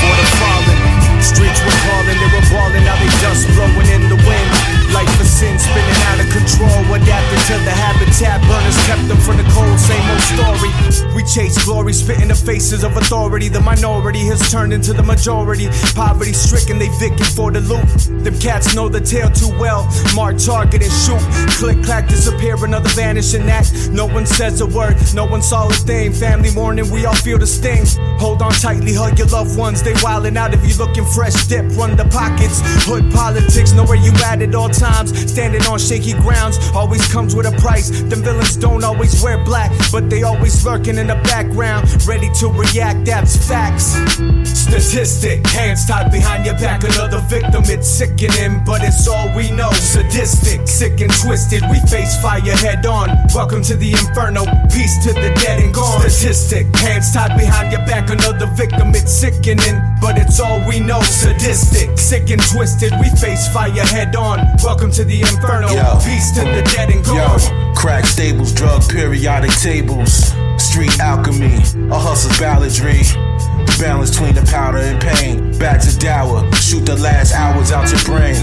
for the fallen. Streets were calling, they were balling, now they dust blowing in sin spinning control, adapted to the habitat. Burners kept them from the cold, same old story. We chase glory, spit in the faces of authority. The minority has turned into the majority. Poverty stricken, they victim for the loot. Them cats know the tale too well. Mark target and shoot. Click clack, disappear, another vanishing act. No one says a word, no one saw a thing. Family mourning, we all feel the sting. Hold on tightly, hug your loved ones. They wildin' out if you looking fresh. Dip, run the pockets. Hood politics, know where you at at all times. Standing on shaky grounds always comes with a price. Them villains don't always wear black, but they always lurking in the background, ready to react. That's facts. Statistic, hands tied behind your back, another victim. It's sickening, but it's all we know. Sadistic, sick and twisted. We face fire head on. Welcome to the inferno. Peace to the dead and gone. Statistic, hands tied behind your back, another victim. It's sickening, but it's all we know. Sadistic, sick and twisted. We face fire head on. Welcome to the inferno. Yo. The dead and gone. Yo, crack stables, drug periodic tables, street alchemy, a hustle's balladry. The balance between the powder and pain. Back to dower, shoot the last hours out your brain.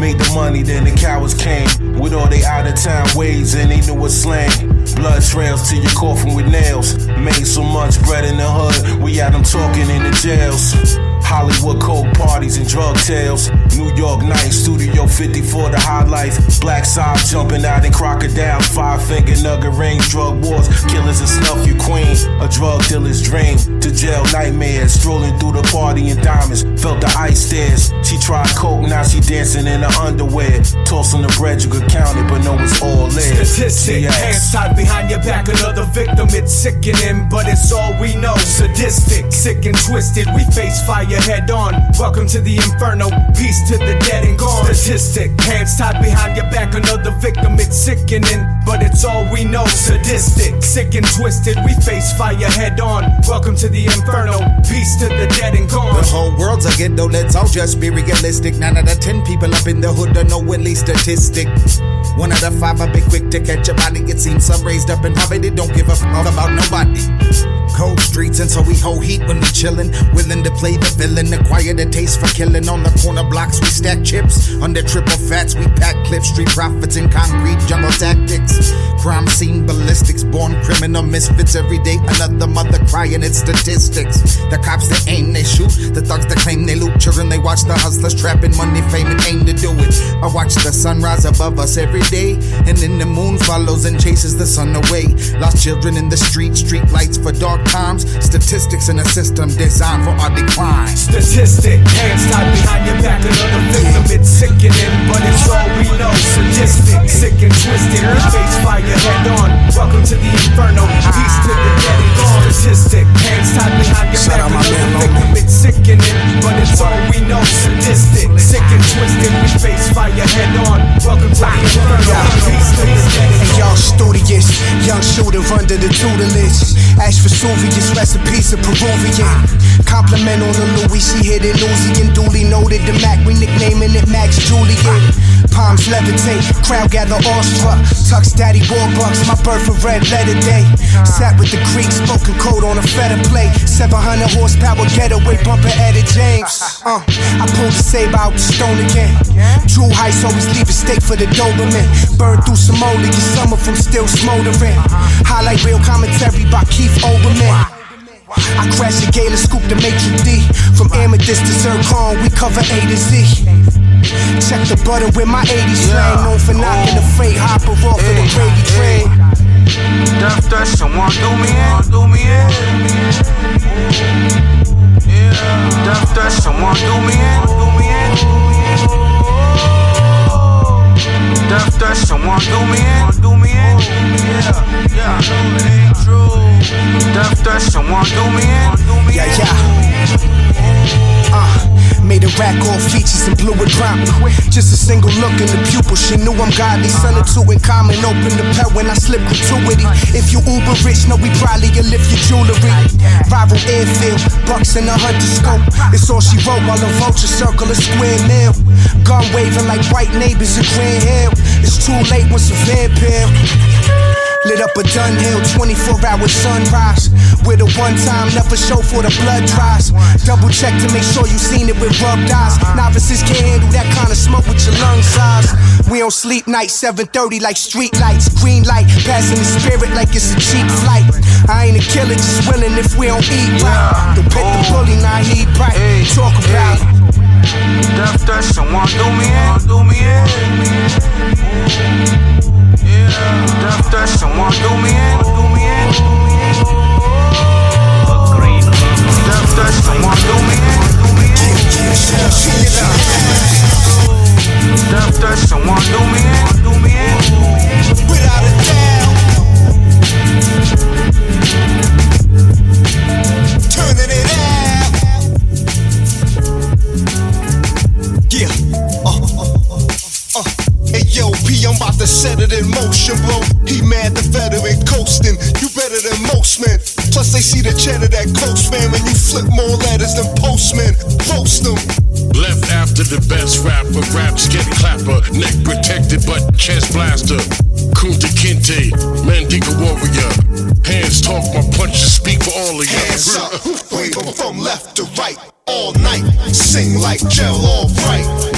Made the money, then the cowards came with all they out of town ways, and they knew a slang. Blood trails to your coffin with nails. Made so much bread in the hood, we had them talking in the jails. Hollywood coke parties and drug tales. New York night, Studio 54, the highlights. Black side jumping out in crocodiles. Five finger nugget rings, drug wars. Killers and snuff your queen. A drug dealer's dream. To jail nightmares. Strolling through the party in diamonds. Felt the ice stairs. She tried coke, now she dancing in her underwear. Tossing the bread, you could count it, but no, it's all there. Statistic, hands tied behind your back, another victim. It's sickening, but it's all we know. Sadistic, sick and twisted. We face fire head on. Welcome to the inferno. Peace to the dead and gone. Statistic, hands tied behind your back, another victim. It's sickening, but it's all we know. Sadistic, sick and twisted. We face fire head on. Welcome to the inferno. Peace to the dead and gone. The whole world's a ghetto, let's all just be realistic. Nine out of ten people up in the hood don't know at least statistic. One out of five are be quick to catch a body. It seems some raised up in poverty don't give a fuck about nobody. Cold streets, and so we hold heat when we chillin'. Willing to play the villain, acquire the taste for killing. On the corner blocks, we stack chips. Under triple fats, we pack clips. Street profits in concrete jungle tactics. Crime scene ballistics, born criminal misfits. Every day, another mother crying its statistics. The cops they aim, they shoot. The thugs that claim they loot. Children they watch the hustlers trapping money, fame, and aim to do it. I watch the sun rise above us every day, and then the moon follows and chases the sun away. Lost children in the street, street lights for dark times. Statistics in a system designed for our decline. Statistic, hands tied behind your back, another victim. It's sickening, but it's all we know. Sadistic, sick and twisted, we face fire head on. Welcome to the inferno, peace to the dead and gone. Statistic, hands tied behind your back, another victim. It's sickening, but it's all we know. Sadistic, sick and twisted, we face fire head on. Welcome to the inferno, peace to the dead and gone. And y'all studious, young shooter under the tutelage. Ash Vesuvius, recipes of Peruvian. Compliment on the Louis, she hit it Lucy and duly noted. The Mac, we nicknaming it Max Julien. Palms levitate, crowd gather awestruck. Tux Daddy Warbucks, my birth of red letter day. Sat with the Greek, spoken code on a feather plate. 700 horsepower getaway bumper Eddie James. Uh, I pulled the saber out the stone again. True heights always leave a stake for the Doberman. Burn through get some of them still smoldering. Highlight real commentary by Keith Olbermann. I crash the gala, scoop the maitre D. From amethyst to zircon, we cover A to Z. Check the button with my 80s slang, known for knocking the freight hopper off of the gravy train. Death Dash, someone do me in, do me in. Death Dash, someone do me in, do me in. Death Dash, someone do me in, do me in. Yeah, yeah. Death Dash, someone do me in. Yeah, yeah. Uh. Made a rack all features and blew it prompt. Just a single look in the pupil, she knew I'm godly. Son or two in common, open the pet when I slip gratuity. If you uber rich, know we probably will lift your jewelry. Rival airfield, bucks in a hunter scope. It's all she wrote while a vulture circle a square meal. Gun waving like white neighbors in Grand Hill. It's too late once a vampire. Lit up a Dunhill, 24 hour sunrise. With a one time, never show for the blood dries. Double check to make sure you seen it with rubbed eyes. Novices can't handle that kind of smoke with your lung size. We don't sleep night, 7:30 like street lights. Green light, passing the spirit like it's a cheap flight. I ain't a killer, just willing if we don't eat right. The pit the bully, not he bright. Talk about it. Death someone do me in, do me in. Death Dash, someone do me in, do me in. Death Dash, someone do me in, do me in. Death Dash, someone do me in, do me in. To set it in motion, bro. He mad the veteran coasting. You better than most men. Plus they see the cheddar that coast man when you flip more letters than postmen. Post them. Left after the best rapper, raps get clapper, neck protected but chest blaster. Kunta Kinte, Mandinka warrior. Hands talk, my punches speak for all of you. Hands up, wave 'em from left to right all night. Sing like gel, all right. Shook like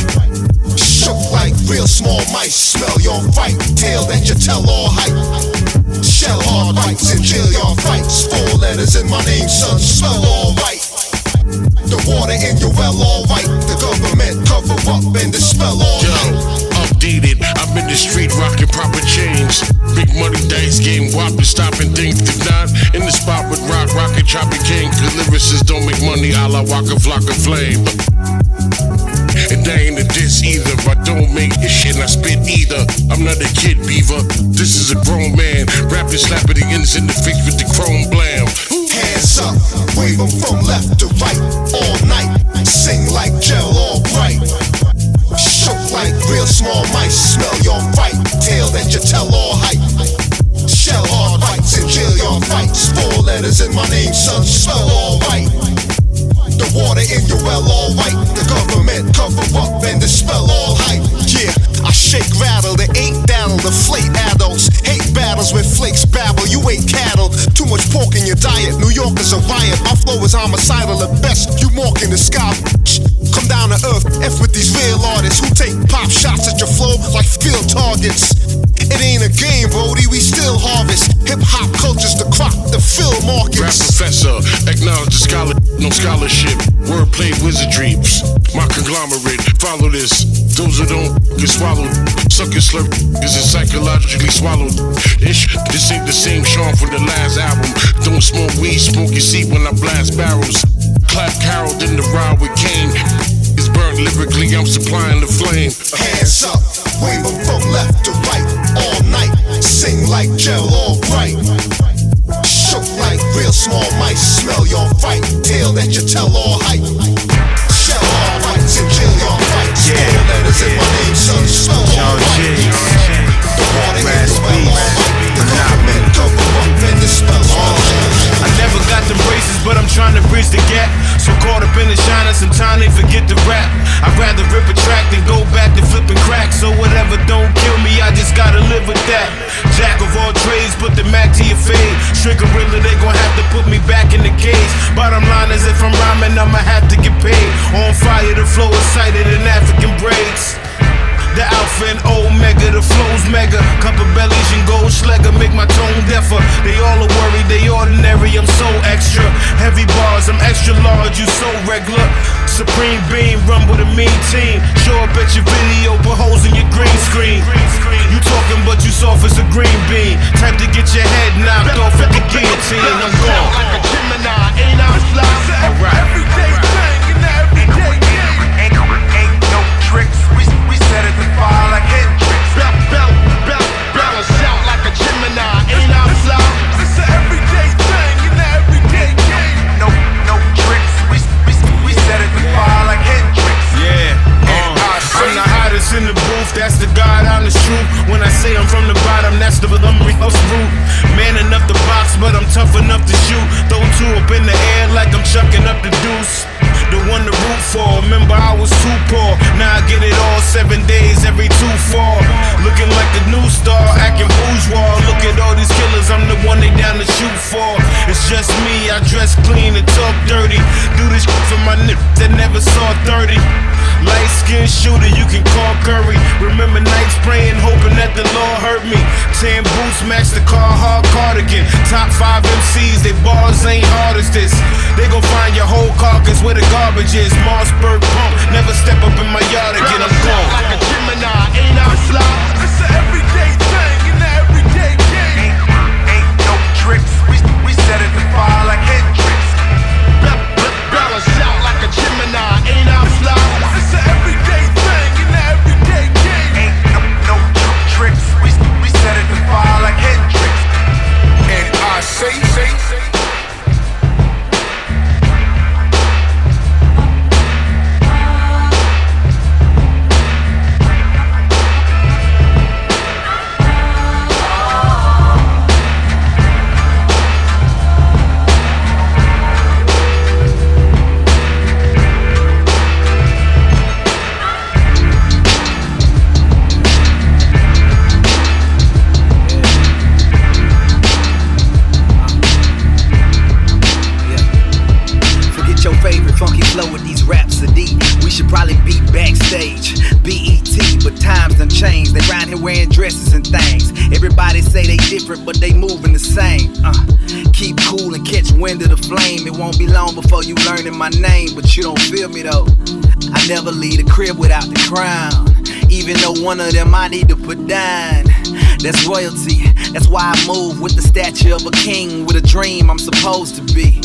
real small mice. Smell your fight, tail that you tell all hype. Shell hard bites and chill your fights. Four letters in my name, son. Spell all right. The water in your well, all right. The government cover up and dispel all Yo, updated. I'm in the street rocking proper chains. Big money dice game, whopping, stopping things. If not, in the spot with rock, rockin', chopping king. Cause lyricists don't make money, a la Waka Flocka Flame. I ain't a diss either. I don't make this shit and I spit either. I'm not a kid, beaver. This is a grown man. Rapping, slapping the ends in the face with the chrome blam. Hands up, wave 'em from left to right all night. Sing like gel, all bright. Shook like real small mice. Smell your fight, tail that you tell all hype. Shell hard bites and jail your fights. Four letters in my name, son. Spell all right. The water in your well, all right. The government cover up and dispel all hype. Yeah, I shake, rattle, the eight battle, the flate adults. Hate battles where flakes babble. You ain't cattle, too much pork in your diet. New York is a riot. My flow is homicidal at best. You walk in the sky. Come down to earth, F with these real artists who take pop shots at your flow like field targets. It ain't a game, Brody, we still harvest. Hip hop culture's the crop, the fill markets. Rap professor, acknowledge the scholar, no scholarship. Wordplay wizardry, my conglomerate. Follow this. Those that don't get swallowed, suck and slurp, is it's psychologically swallowed. Ish, this ain't the same Sean from the last album. Don't smoke weed, smoke your seat when I blast barrels. Clap Carol, then the ride with Kane. It's burnt lyrically, I'm supplying the flame. Hands up, wave them from left to right, all night. Sing like gel, all bright. Shook like real small mice, smell your fight. Tale that you tell all hype. Shell all rights and kill your fights. Yeah, Four letters in my name, son, spell all right. The water here spell The the spell. I never got the braces, but I'm trying to bridge the gap. So caught up in the shine, and sometimes they forget to rap. I'd rather rip a track than go back to flipping crack. So whatever don't kill me, I just gotta live with that. Jack of all trades, put the Mac to your fade. Shrink gorilla, they gon' have to put me back in the cage. Bottom line is if I'm rhyming, I'ma have to get paid. On fire, the flow is sighted in African braids. The alpha and omega, the flow's mega. Couple bellies and gold schlegger make my tone deafer. They all are worried, they ordinary, I'm so extra. Heavy bars, I'm extra large, you so regular. Supreme beam, run with a mean team. Show up at your video, put holes in your green screen. You talking, but you soft as a green bean. Time to get your head knocked off at the guillotine. I'm gone. Like a Gemini, ain't I fly? Alright. Everyday the booth, that's the God honest truth. When I say I'm from the bottom, that's the house root. Man enough to box, but I'm tough enough to shoot. Throw two up in the air like I'm chucking up the deuce. The one to root for, remember I was too poor. Now I get it all seven days, every two fall. Looking like a new star, acting bourgeois. Look at all these killers, I'm the one they down to shoot for. It's just me, I dress clean and talk dirty. Do this for my niggas that never saw 30. Light skin shooter, you can call Curry. Remember nights praying, hoping that the Lord hurt me. Tan boots match the car hard cardigan. Top five MCs, they bars ain't hard as this. They gon' find your whole carcass where the garbage is. Mossberg pump, never step up in my yard again. I'm gone. Like a Gemini, ain't I fly? Say, say, different, but they moving the same. Uh, keep cool and catch wind of the flame. It won't be long before you learning my name, but you don't feel me though. I never leave the crib without the crown. Even though one of them I need to put down. That's royalty. That's why I move with the stature of a king with a dream I'm supposed to be.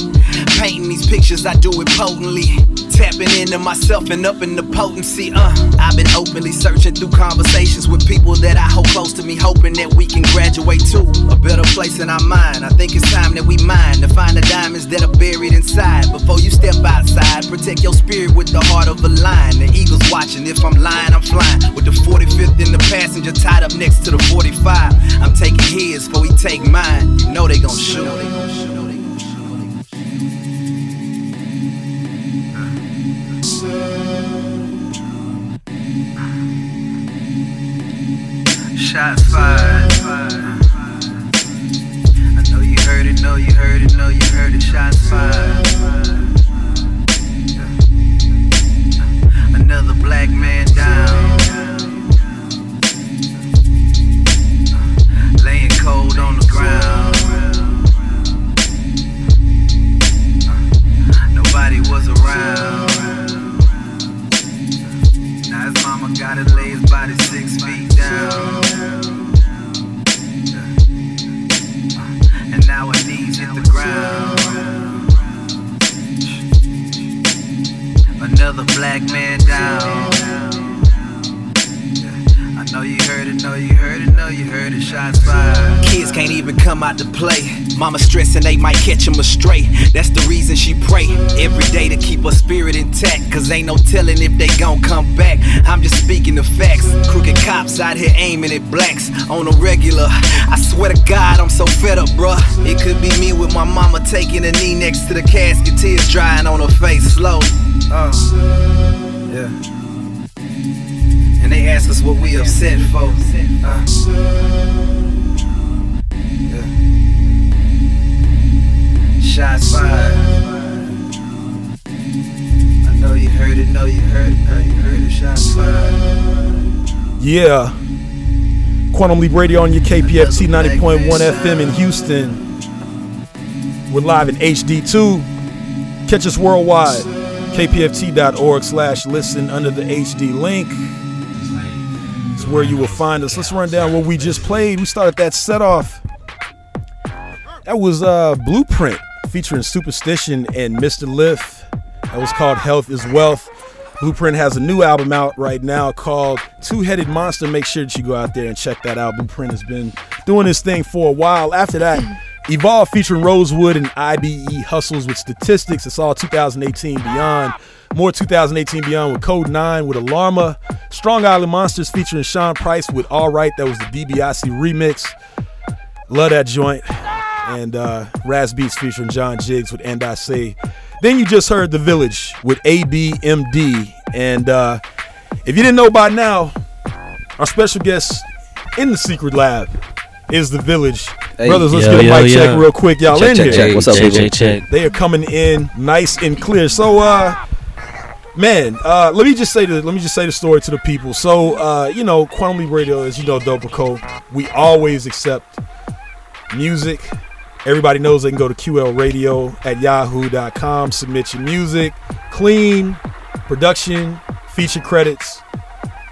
Painting these pictures, I do it potently. Tapping into myself and up in the potency. Uh, I've been openly searching through conversations with people that I hold close to me, hoping that we can graduate to a better place in our mind. I think it's time that we mine to find the diamonds that are buried inside. Before you step outside, protect your spirit with the heart of a lion. The eagle's watching. If I'm lying, I'm flying with the 45th in the passenger tied up next to the 45. I'm taking his before he take mine. You know they gon' shoot. Shots fired. Gon' come back. I'm just speaking the facts. Crooked cops out here aiming at blacks on a regular. I swear to God, I'm so fed up, bruh. It could be me with my mama taking a knee next to the casket, tears drying on her face slow. Uh, yeah. And they ask us what we upset for. Uh, yeah. Shots fired. Heard it, know you heard it, you heard it. Shots fired. Yeah. Quantum Leap Radio on your KPFT 90.1 FM in Houston. We're live in HD2. Catch us worldwide. KPFT.org slash listen under the HD link. It's where you will find us. Let's run down what we just played. We started that set off. That was uh, Blueprint featuring Superstition and Mr. Lif. That was called Health is Wealth. Blueprint has a new album out right now called Two Headed Monster. Make sure that you go out there and check that out. Blueprint has been doing this thing for a while. After that, Evolve featuring Rosewood and IBE Hustles with Statistics. It's all 2018 beyond. More 2018 beyond with Code 9 with Alarma. Strong Island Monsters featuring Sean Price with All Right. That was the DBIC remix. Love that joint. And uh, Raz Beats featuring John Jiggs with And I Say. Then you just heard The Village with EPMD. And uh, if you didn't know by now, our special guest in the secret lab is The Village. Hey. Brothers, let's Yo, get a yo, mic check real quick. Y'all Check, in check, here. check. What's up, check, people? check, check. They are coming in nice and clear. So, uh, man, uh, let me just say the let me just say the story to the people. So, uh, you know, Quantum Leap Radio, as you know, Dope Co. We always accept music. Everybody knows they can go to QL Radio at yahoo.com, submit your music, clean, production, feature credits,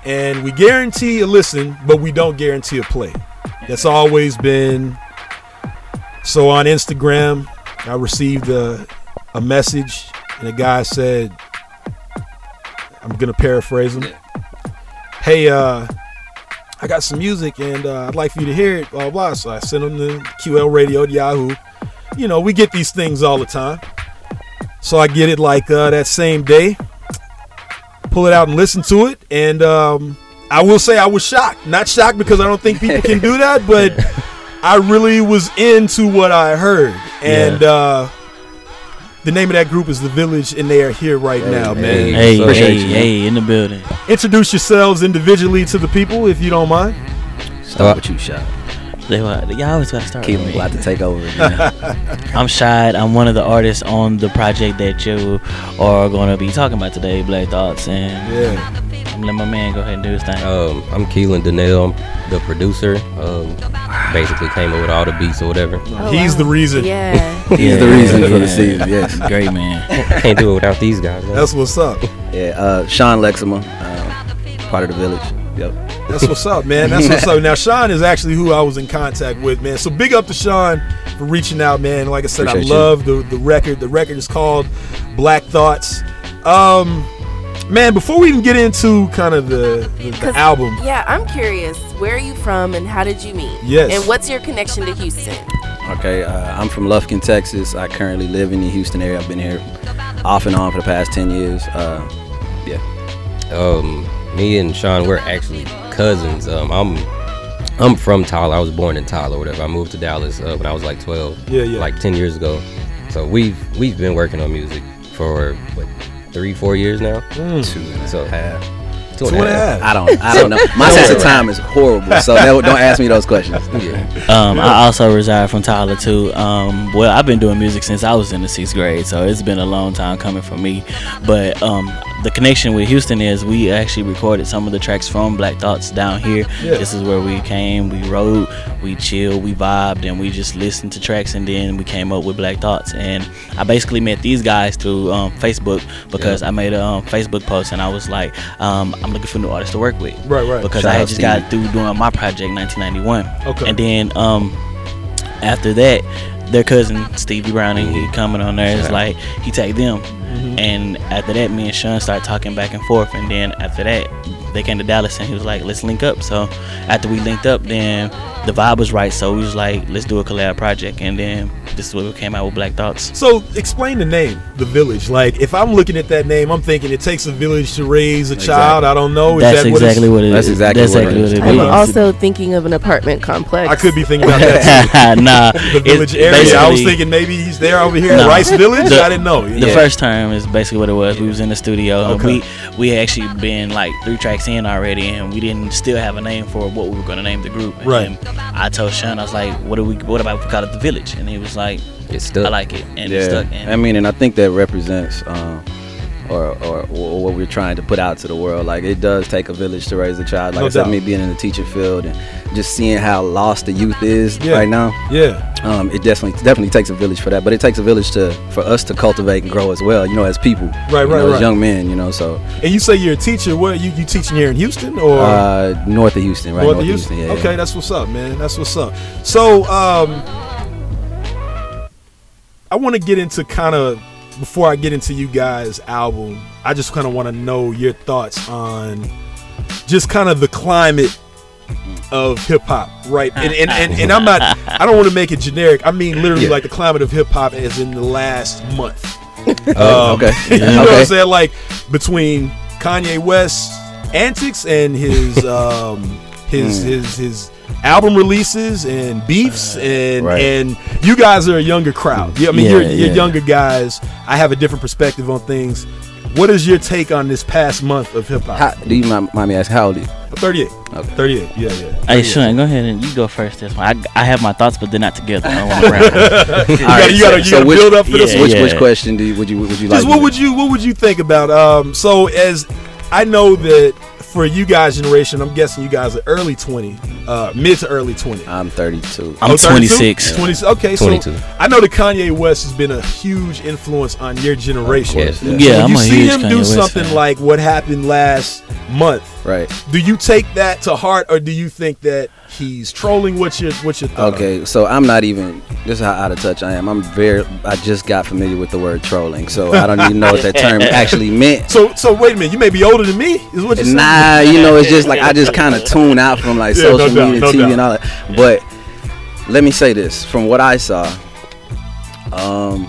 and we guarantee a listen, but we don't guarantee a play. That's always been so on Instagram. I received a, a message, and a guy said, I'm gonna paraphrase him. Hey, uh, I got some music and uh, I'd like for you to hear it, blah, blah, blah. So I sent him the QL radio at Yahoo. You know, we get these things all the time. So I get it like uh, that same day, pull it out and listen to it. And um, I will say I was shocked. Not shocked because I don't think people can do that, but I really was into what I heard. And uh, the name of that group is The Village, and they are here right now, man. Hey, So- hey, hey, in the building. Introduce yourselves individually to the people, if you don't mind. Start with you, Shot. They, wa- y'all always gotta start. Keep with him about to take over. I'm Shad. I'm one of the artists on the project that you are gonna be talking about today, Black Thoughts, and yeah, I'm gonna let my man go ahead and do his thing. Um, I'm Keelan Donnell, I'm the producer. Um, basically came up with all the beats or whatever. He's the reason. Yeah. He's the reason for the season. Yes, great man. Can't do it without these guys. man. That's what's up. Yeah, uh, Sean Lexima, uh, part of the village. Yep. That's what's up, man. That's what's up. Now, Sean is actually who I was in contact with, man. So big up to Sean for reaching out, man. Like I said, Appreciate I you. love the the record. The record is called Black Thoughts. Um, man, before we even get into kind of the the, the 'Cause- album, Yeah, I'm curious. Where are you from and how did you meet? Yes. And what's your connection to Houston? Okay, uh, I'm from Lufkin, Texas. I currently live in the Houston area. I've been here off and on for the past 10 years. Uh, yeah. Um, me and Sean, we're actually cousins. Um, I'm I'm from Tyler. I was born in Tyler, whatever. I moved to Dallas uh, when I was like 12. Yeah, yeah. Like 10 years ago. So we've we've been working on music for what three, four years now. Mm. Two and a so, half. Two and a half. I don't. I don't know. My sense of time is horrible. So don't, don't ask me those questions. Yeah. Um, I also reside from Tyler too. Um, well, I've been doing music since I was in the sixth grade, so it's been a long time coming for me. But um, the connection with Houston is we actually recorded some of the tracks from Black Thoughts down here. Yeah. This is where we came, we wrote, we chilled, we vibed, and we just listened to tracks, and then we came up with Black Thoughts. And I basically met these guys through um, Facebook because Yeah. I made a um, Facebook post, and I was like, um, I'm looking for new artists to work with. Right, right. Because Shout I had just got through doing my project 1991. Okay. And then um, after that, their cousin Stevie Browning, he coming on there. It's Yeah. like he tagged them, Mm-hmm. and after that, me and Sean started talking back and forth. And then after that, they came to Dallas, and he was like, "Let's link up." So after we linked up, then the vibe was right. So we was like, "Let's do a collab project," and then this is what we came out with Black Thoughts. So explain the name, the village. Like if I'm looking at that name, I'm thinking it takes a village to raise a child. I don't know. Is That's that exactly what, what it That's exactly That's what exactly it what is. it I'm also thinking of an apartment complex. I could be thinking about that too. nah, the village area. I was thinking maybe he's there over here in Rice Village. The- I didn't know. The Yeah. first term is basically what it was. We was in the studio. and Okay. We we had actually been like three tracks in already, and we didn't still have a name for what we were going to name the group. And Right. I told Sean, I was like, "What do we? What about if we call it the Village?" And he was like, It's stuck. I like it, and yeah. it's stuck. And I mean, and I think that represents, um, or, or or what we're trying to put out to the world. Like it does take a village to raise a child. Like No I said, doubt. me being in the teaching field and just seeing how lost the youth is Yeah. right now. Yeah. Um, it definitely definitely takes a village for that. But it takes a village to for us to cultivate and grow as well. You know, as people. Right, you right, know, right. As young men, you know. So And you say you're a teacher. What you you teaching here in Houston or uh, north of Houston, right? North of Houston? yeah, okay, yeah. that's what's up, man. That's what's up. So, um, I want to get into kind of before I get into you guys' album. I just kind of want to know your thoughts on just kind of the climate of hip hop, right? And and, and and I'm not. I don't want to make it generic. I mean literally Yeah. like the climate of hip hop as in the last month. Oh, okay. you know what I'm saying? Like between Kanye West's antics and his um his Hmm. his his album releases and beefs and Right. and you guys are a younger crowd. Yeah, I mean you're Yeah, you're yeah. younger guys. I have a different perspective on things. What is your take on this past month of hip hop? do you mind, mind me asking how old are you? 38. Okay. 38. Yeah, yeah. Hey, 38. Sean, go ahead and you go first this one. I, I have my thoughts, but they're not together. I don't want to wrap you gotta, you gotta, you gotta which, build up for this yeah, one. which, which question do you would you would you like? Just what to- would you what would you think about um so as I know that for you guys generation, I'm guessing you guys are early 20, uh mid to early 20. I'm 32. I'm Oh, 32? 26. 20 okay, 22. so I know that Kanye West has been a huge influence on your generation. Of course, So yeah. Yeah, when I'm you a see huge him Kanye do West something fan. like what happened last month, Right. do you take that to heart or do you think that he's trolling? What's your what's your thought? Okay, so I'm not even. This is how out of touch I am. I'm very. I just got familiar with the word trolling, so I don't even know what that term actually meant. So so wait a minute, you may be older than me, is what you're saying? Nah, you know, it's just like I just kind of tune out from like Yeah, no social doubt, media, no TV, doubt. and all that. But let me say this: from what I saw, um,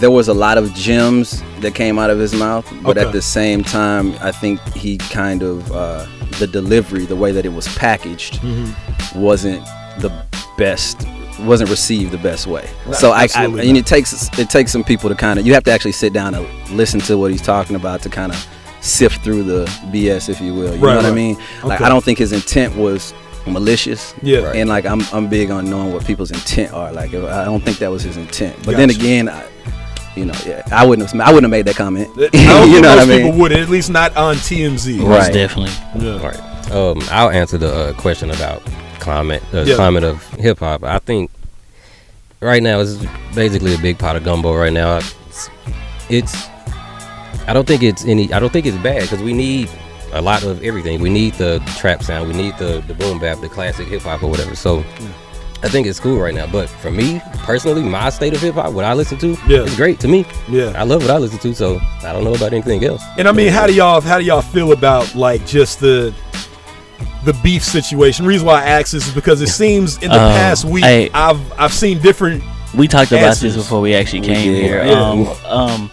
there was a lot of gems that came out of his mouth, but Okay. at the same time, I think he kind of uh, the delivery, the way that it was packaged, Mm-hmm. wasn't the best. Wasn't received the best way. So I, I and it takes it takes some people to kind of you have to actually sit down and listen to what he's talking about to kind of sift through the BS, if you will. You Right, know what I mean? Like Okay. I don't think his intent was malicious. Yeah. And like I'm I'm big on knowing what people's intent are. Like I don't think that was his intent. But then again, I, you know, yeah, I wouldn't have I wouldn't have made that comment. I you know what I mean? people would, at least not on TMZ. Most Right. definitely. Yeah. Right. Um, I'll answer the uh, question about climate, the Yeah. climate of hip hop. I think right now it's basically a big pot of gumbo. Right now, it's, it's I don't think it's any. I don't think it's bad because we need a lot of everything. We need the trap sound. We need the the boom bap, the classic hip hop or whatever. So. I think it's cool right now, but for me personally, my state of hip hop, what I listen to, Yeah. it's great to me. Yeah. I love what I listen to, so I don't know about anything else. And I mean, how do y'all how do y'all feel about like just the the beef situation? The reason why I ask this is because it seems in the Um, past week hey. I've I've seen different. we talked about answers. this before we actually came did. here. Yeah. Um, um,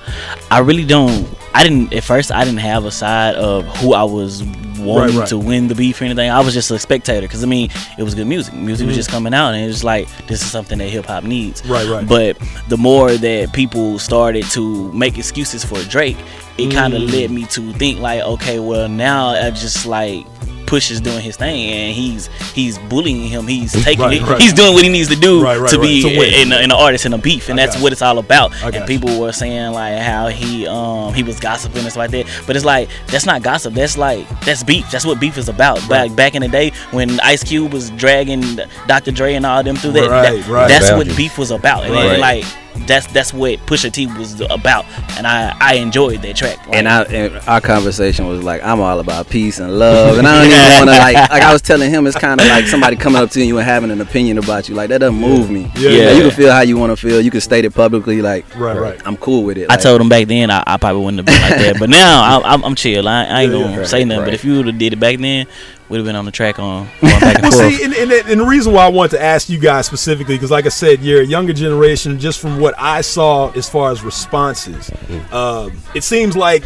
I really don't. I didn't at first. I didn't have a side of who I was wanting Right, right. to win the beef or anything. I was just a spectator because I mean it was good music. Music was just coming out, and it was like this is something that hip hop needs. Mm-hmm. Right, right. But the more that people started to make excuses for Drake, it kind of Mm. led me to think like, okay, well now I just like. Push is doing his thing, and he's he's bullying him. He's taking Right, it. right. He's doing what he needs to do Right, right, to right. be To win. in, in an artist and a beef, and I that's got what it's all about. I And people were saying like how he um he was gossiping and stuff like that, but it's like that's not gossip. That's like that's beef. That's what beef is about. Back back in the day when Ice Cube was dragging Dr. Dre and all them through that, Right, that- right. that's what beef was about. And Right. then, like that's that's what Pusha T was about, and I I enjoyed that track. Like, and I and our conversation was like, I'm all about peace and love, and I don't even want to like like I was telling him, it's kind of like somebody coming up to you and having an opinion about you, like that doesn't move me. Yeah. Yeah. you can feel how you want to feel. You can state it publicly, like right, right. I'm cool with it. I told him back then I, I probably wouldn't have been like that, but now I, I'm, I'm chill. I, I ain't Yeah, gonna yeah. say nothing. But if you would have did it back then, would have been on the track on going back and well, forth. see, and, and, and the reason why I want to ask you guys specifically, because like I said, you're a younger generation. Just from what I saw as far as responses, um, it seems like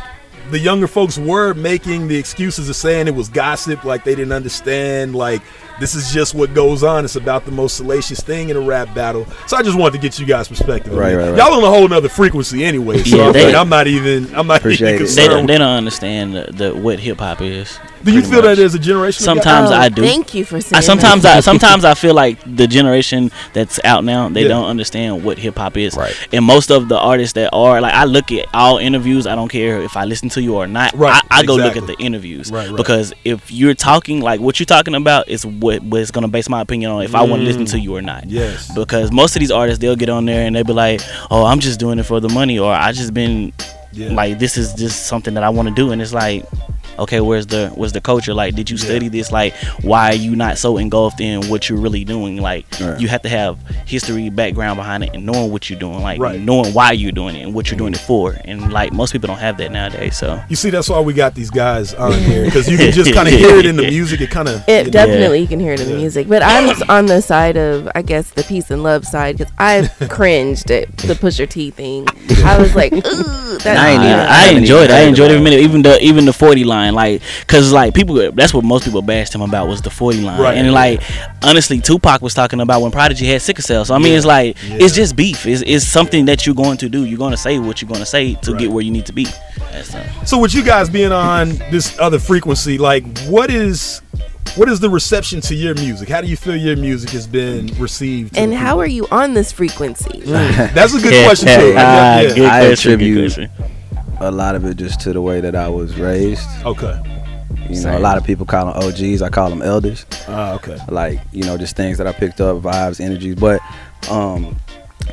the younger folks were making the excuses of saying it was gossip, like they didn't understand, like this is just what goes on. It's about the most salacious thing in a rap battle. So I just wanted to get you guys' perspective. Right, right, right. Y'all on a whole nother frequency anyway. So Yeah, I'm, they- I'm not even. I'm not Appreciate even it. They don't, concerned. they don't understand the, the what hip hop is. Do you feel much. that there's a generation? Sometimes Oh, I do. Thank you for saying I, sometimes that. I sometimes I feel like the generation that's out now they Yeah. don't understand what hip hop is. Right. And most of the artists that are like I look at all interviews. I don't care if I listen to you or not. Right, I, I go look at the interviews Right, right. because if you're talking like what you're talking about is what what's gonna base my opinion on if I want to listen Mm. to you or not. Yes. Because most of these artists they'll get on there and they'll be like, oh I'm just doing it for the money or I just been Yeah. like this is just something that I want to do and it's like okay where's the where's the culture like did you Yeah. study this like why are you not so engulfed in what you're really doing like Right. you have to have history background behind it and knowing what you're doing like Right. knowing why you're doing it and what you're doing it for and like most people don't have that nowadays so You see, that's why we got these guys on here because you can just kind of hear it in the music. It kind of It definitely you can hear it in the music, but I'm on the side of I guess the peace and love side because I cringed at the Pusha T thing. I was like, ooh, that, I I, I enjoyed it. I enjoyed every minute. Even the even the forty line, like, cause like people, that's what most people bashed him about was the forty line. Right. And like, honestly, Tupac was talking about when Prodigy had sickle cell. So I mean, Yeah. it's like Yeah. it's just beef. It's, it's something that you're going to do. You're going to say what you're going to say to Right. get where you need to be. That's uh, So with you guys being on this other frequency, like what is what is the reception to your music? How do you feel your music has been received? and the how are you on this frequency? people? That's a good question too. Ah, Yeah. good I question, good attribute question. A lot of it just to the way that I was raised. Okay. You know, Same. a lot of people call them OGs. I call them elders. Ah, okay. Like you know, just things that I picked up, vibes, energies. But um,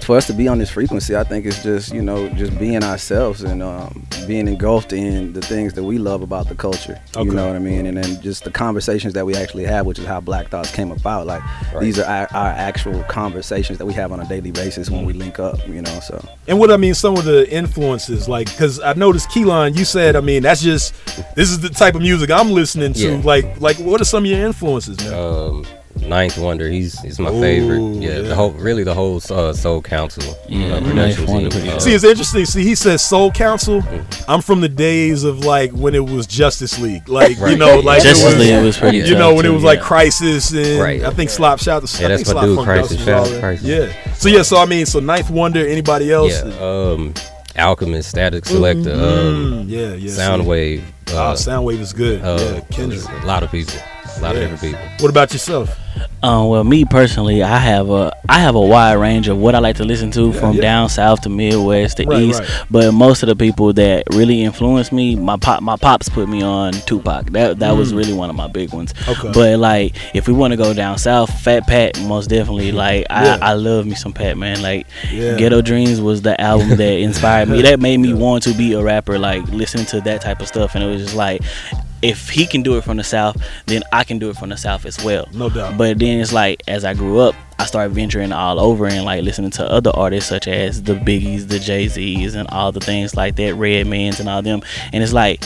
for us to be on this frequency, I think it's just you know just being ourselves and um, being engulfed in the things that we love about the culture. Okay. You know what I mean? And then just the conversations that we actually have, which is how Black Thoughts came about. Like these are our, our actual conversations that we have on a daily basis when we link up. You know, so And what I mean, some of the influences, like, because I noticed Keelan, you said, I mean, that's just this is the type of music I'm listening to. Yeah. Like, like, what are some of your influences, man? Um, Ninth Wonder, he's he's my Ooh, favorite. Yeah, yeah. the whole really the whole uh, Soul Council. Yeah, uh, Ninth production Wonder Uh, See, it's interesting. See, he says Soul Council. I'm from the days of like when it was Justice League, like you know, like Justice was, League was pretty You know, when it too, was like yeah. Khrysis and Right. I think Slop Shout. The, Yeah, I that's think my Slop dude, Khrysis. Shout out to. Khrysis. Yeah. So yeah, so I mean, so Ninth Wonder. Anybody else? yeah, um, Alchemist, Statik Selektah, um, Mm, yeah, yeah. Sounwave. Oh, Uh, Sounwave is good. uh, yeah, Kendrick. a lot of people, a lot Yeah. of different people. What about yourself? Um, well, me personally, I have a I have a wide range of what I like to listen to from yeah. down south to Midwest to Right, East. right. But most of the people that really influenced me, my pop my pops put me on Tupac. That that was Mm. really one of my big ones. Okay. But like, if we want to go down south, Fat Pat most definitely. Like, Yeah. I I love me some Pat man. Like, Yeah. Ghetto Dreams was the album that inspired me. That made me want to be a rapper. Like listening to that type of stuff, and it was just like. If he can do it from the south, then I can do it from the south as well. No doubt. But then it's like as I grew up, I started venturing all over and like listening to other artists such as the Biggies, the Jay Z's, and all the things like that, Redmans and all them. And it's like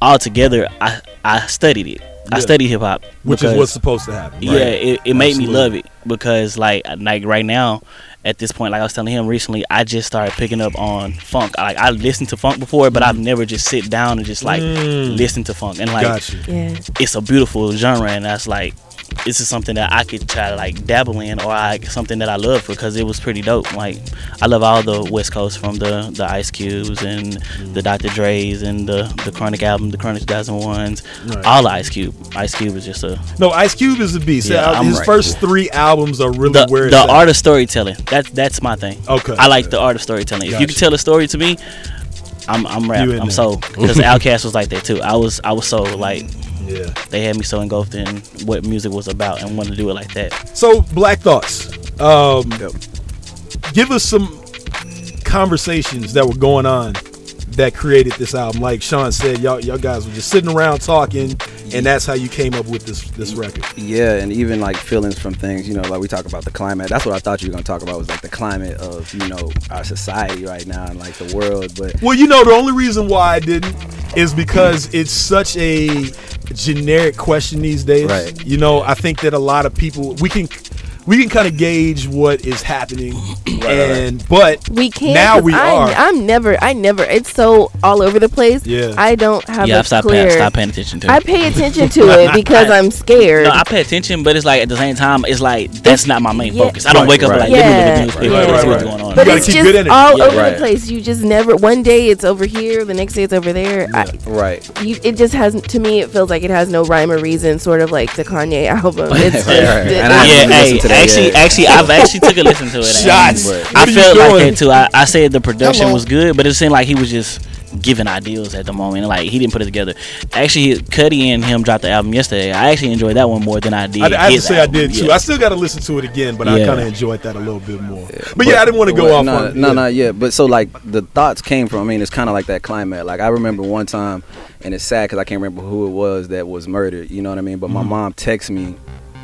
all together, I I studied it. I Yeah. studied hip hop, Which is what's supposed to happen. Yeah, it, it made me love it because like like right now. At this point, like I was telling him recently, I just started picking up on funk. Like I listened to funk before, but I've never just sit down and just like Mm. listen to funk. And like Gotcha. Yeah. it's a beautiful genre and that's like this is something that I could try to like dabble in or like something that I love because it was pretty dope. Like I love all the West Coast from the the Ice Cubes and the Dr. Dre's and the the Chronic album, the Chronic 2001s, Right. all the Ice Cube. Ice Cube is just a No, Ice Cube is a beast. Yeah, Uh, I'm His right. first three albums are really the, where the at. art of storytelling. That's that's my thing. Okay. I like the art of storytelling. If you can tell a story to me, I'm I'm rap. I'm sold because Outkast was like that too. I was I was so like Yeah. they had me so engulfed in what music was about and wanted to do it like that. So, Black Thoughts. Um, Give us some conversations that were going on that created this album. Like Sean said, y'all y'all guys were just sitting around talking, and that's how you came up with this this record. Yeah, and even like feelings from things, you know, like we talk about the climate. That's what I thought you were gonna talk about was like the climate of you know our society right now and like the world. But Well, you know, the only reason why I didn't is because it's such a generic question these days. Right. You know, I think that a lot of people we can we can kind of gauge what is happening, and but We can't. now 'cause we I, are. I'm never. I never. It's so all over the place. Yeah. I don't have yeah, a I've stopped, clear. paying, stopped paying attention to it. I pay attention to it because I'm scared. No, I pay attention, but it's like at the same time, it's like that's not my main Yeah. focus. I don't Right, wake up right. like, Yeah. let me look at the newspaper Right, right, see what's right. going on. but gotta it's keep just good energy. all Yeah, over right. the place. You just never. One day it's over here, the next day it's over there. I, right. you, it just has to me. It feels like it has no rhyme or reason. Sort of like the Kanye album. It's just, Right, right. it- And I yeah, haven't listened to that actually, yet. actually, I've actually took a listen to it. Shots. What I are you felt like doing? that too. I, I said the production was good, but it seemed like he was just giving ideals at the moment. Like he didn't put it together. Actually, Cudi and him dropped the album yesterday. I actually enjoyed that one more than I did. I, I have to his say I did too. Yeah. I still got to listen to it again, but I kind of enjoyed that a little bit more. But, yeah, I didn't want to go Well, off no, on no, yeah. not yet. But so like the thoughts came from. I mean, it's kind of like that climate. Like I remember one time, and it's sad because I can't remember who it was that was murdered. You know what I mean? But my Mhm. mom texted me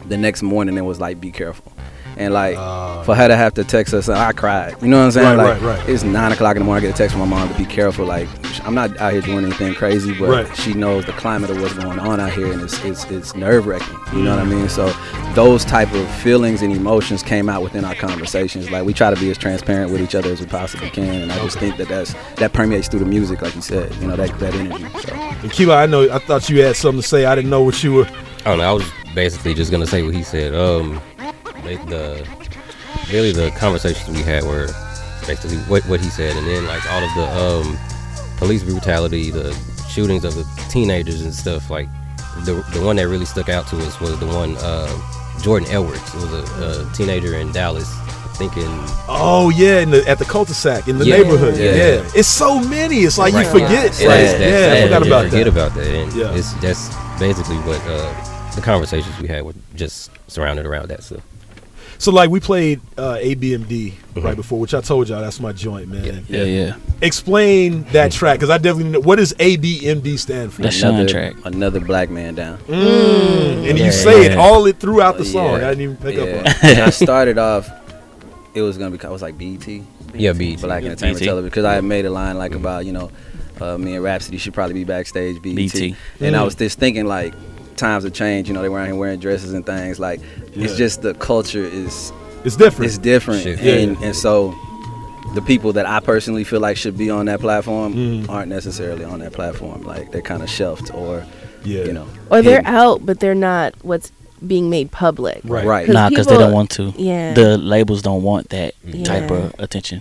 the next morning and was like, "Be careful." And like ah. for her to have to text us, I cried. You know what I'm saying? Right, like right, right. it's nine o'clock in the morning. I get a text from my mom to be careful. Like I'm not out here doing anything crazy, but she knows the climate of what's going on out here, and it's it's, it's nerve wracking. You know what I mm. mean? So those type of feelings and emotions came out within our conversations. Like we try to be as transparent with each other as we possibly can, and I just think that that's that permeates through the music, like you said. You know that that energy. So. And Kila, I know I thought you had something to say. I didn't know what you were. I don't know. I was basically just gonna say what he said. Um, they, the really the conversations we had were basically what what he said, and then like all of the um police brutality, the shootings of the teenagers and stuff. Like the the one that really stuck out to us was the one uh, Jordan Edwards. It was a, a teenager in Dallas, thinking Oh yeah, in the, at the cul-de-sac in the Yeah. neighborhood. Yeah. Yeah. it's so many. It's like Right. you forget. It like, that yeah, I forgot about forget that. about that. And Yeah. it's that's basically what uh, the conversations we had were just surrounded around that stuff. So like we played uh, ABMD Mhm. right before, which I told y'all that's my joint, man. Yeah, yeah. Explain that track because I definitely know what does ABMD stand for. another, track. Another black man down. Mm, and you Yeah, say it all it throughout the song. Yeah, I didn't even pick yeah. up on. it. I started off. It was gonna be. I was like BT. Yeah, BET. Black Yeah, Entertainment BET. Television because I had made a line like about you know, uh, me and Rapsody should probably be backstage BT. BET. And I Mm. was just thinking like, times have changed. You know, they were out here wearing dresses and things. Like, it's just the culture is. It's different. It's different. Shit. And Yeah. and so. The people that I personally feel like should be on that platform Mm. aren't necessarily on that platform. Like they're kind of shelved, or yeah. you know, or they're hidden. out, but they're not what's being made public. Right. Right. Nah, because they don't want to. Yeah. The labels don't want that type of attention.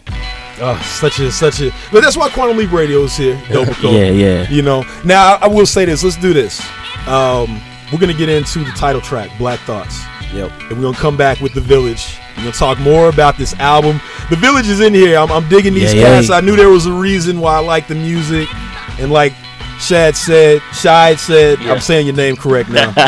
Oh, such a such a. But that's why Quantum Leap Radio is here. Dope Code. Yeah, yeah. You know. Now I, I will say this. Let's do this. Um, we're gonna get into the title track, Black Thoughts. Yep. And we're gonna come back with the Village. We're gonna talk more about this album. The Village is in here. I'm, I'm digging these Yeah, yeah. cats. I knew there was a reason why I like the music, and like Shad said, Shad said, I'm saying your name correct now.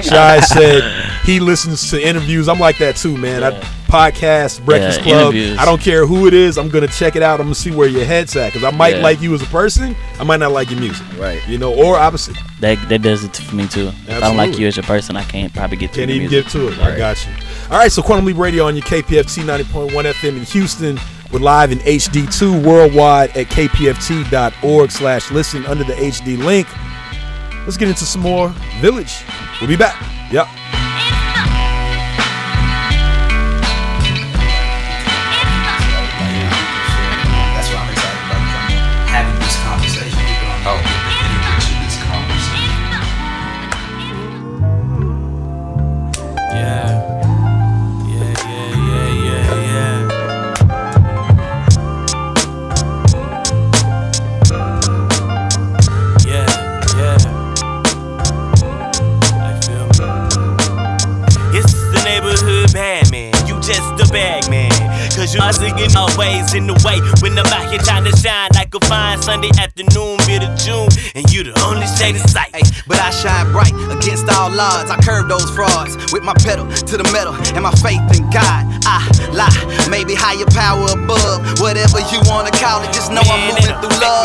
Shad said he listens to interviews. I'm like that too, man. I podcast, Breakfast Yeah, Club. interviews. I don't care who it is. I'm gonna check it out. I'm gonna see where your head's at because I might Yeah. like you as a person. I might not like your music. Right. You know, or opposite. That that does it for me too. If I don't like you as a person, I can't probably get to Can't even music. get to it. I got you. All right, so Quantum Leap Radio on your KPFT 90.1 FM in Houston. We're live in HD2 worldwide at kpft.org slash listen under the HD link. Let's get into some more Village. We'll be back. Yep. Are singing always in the way. When I'm out here trying to shine like a fine Sunday afternoon, mid of June. And you the only shade of sight. Ay, but I shine bright against all odds. I curb those frauds with my pedal to the metal and my faith in God. I lie, maybe higher power above. Whatever you wanna call it, just know I'm moving through love.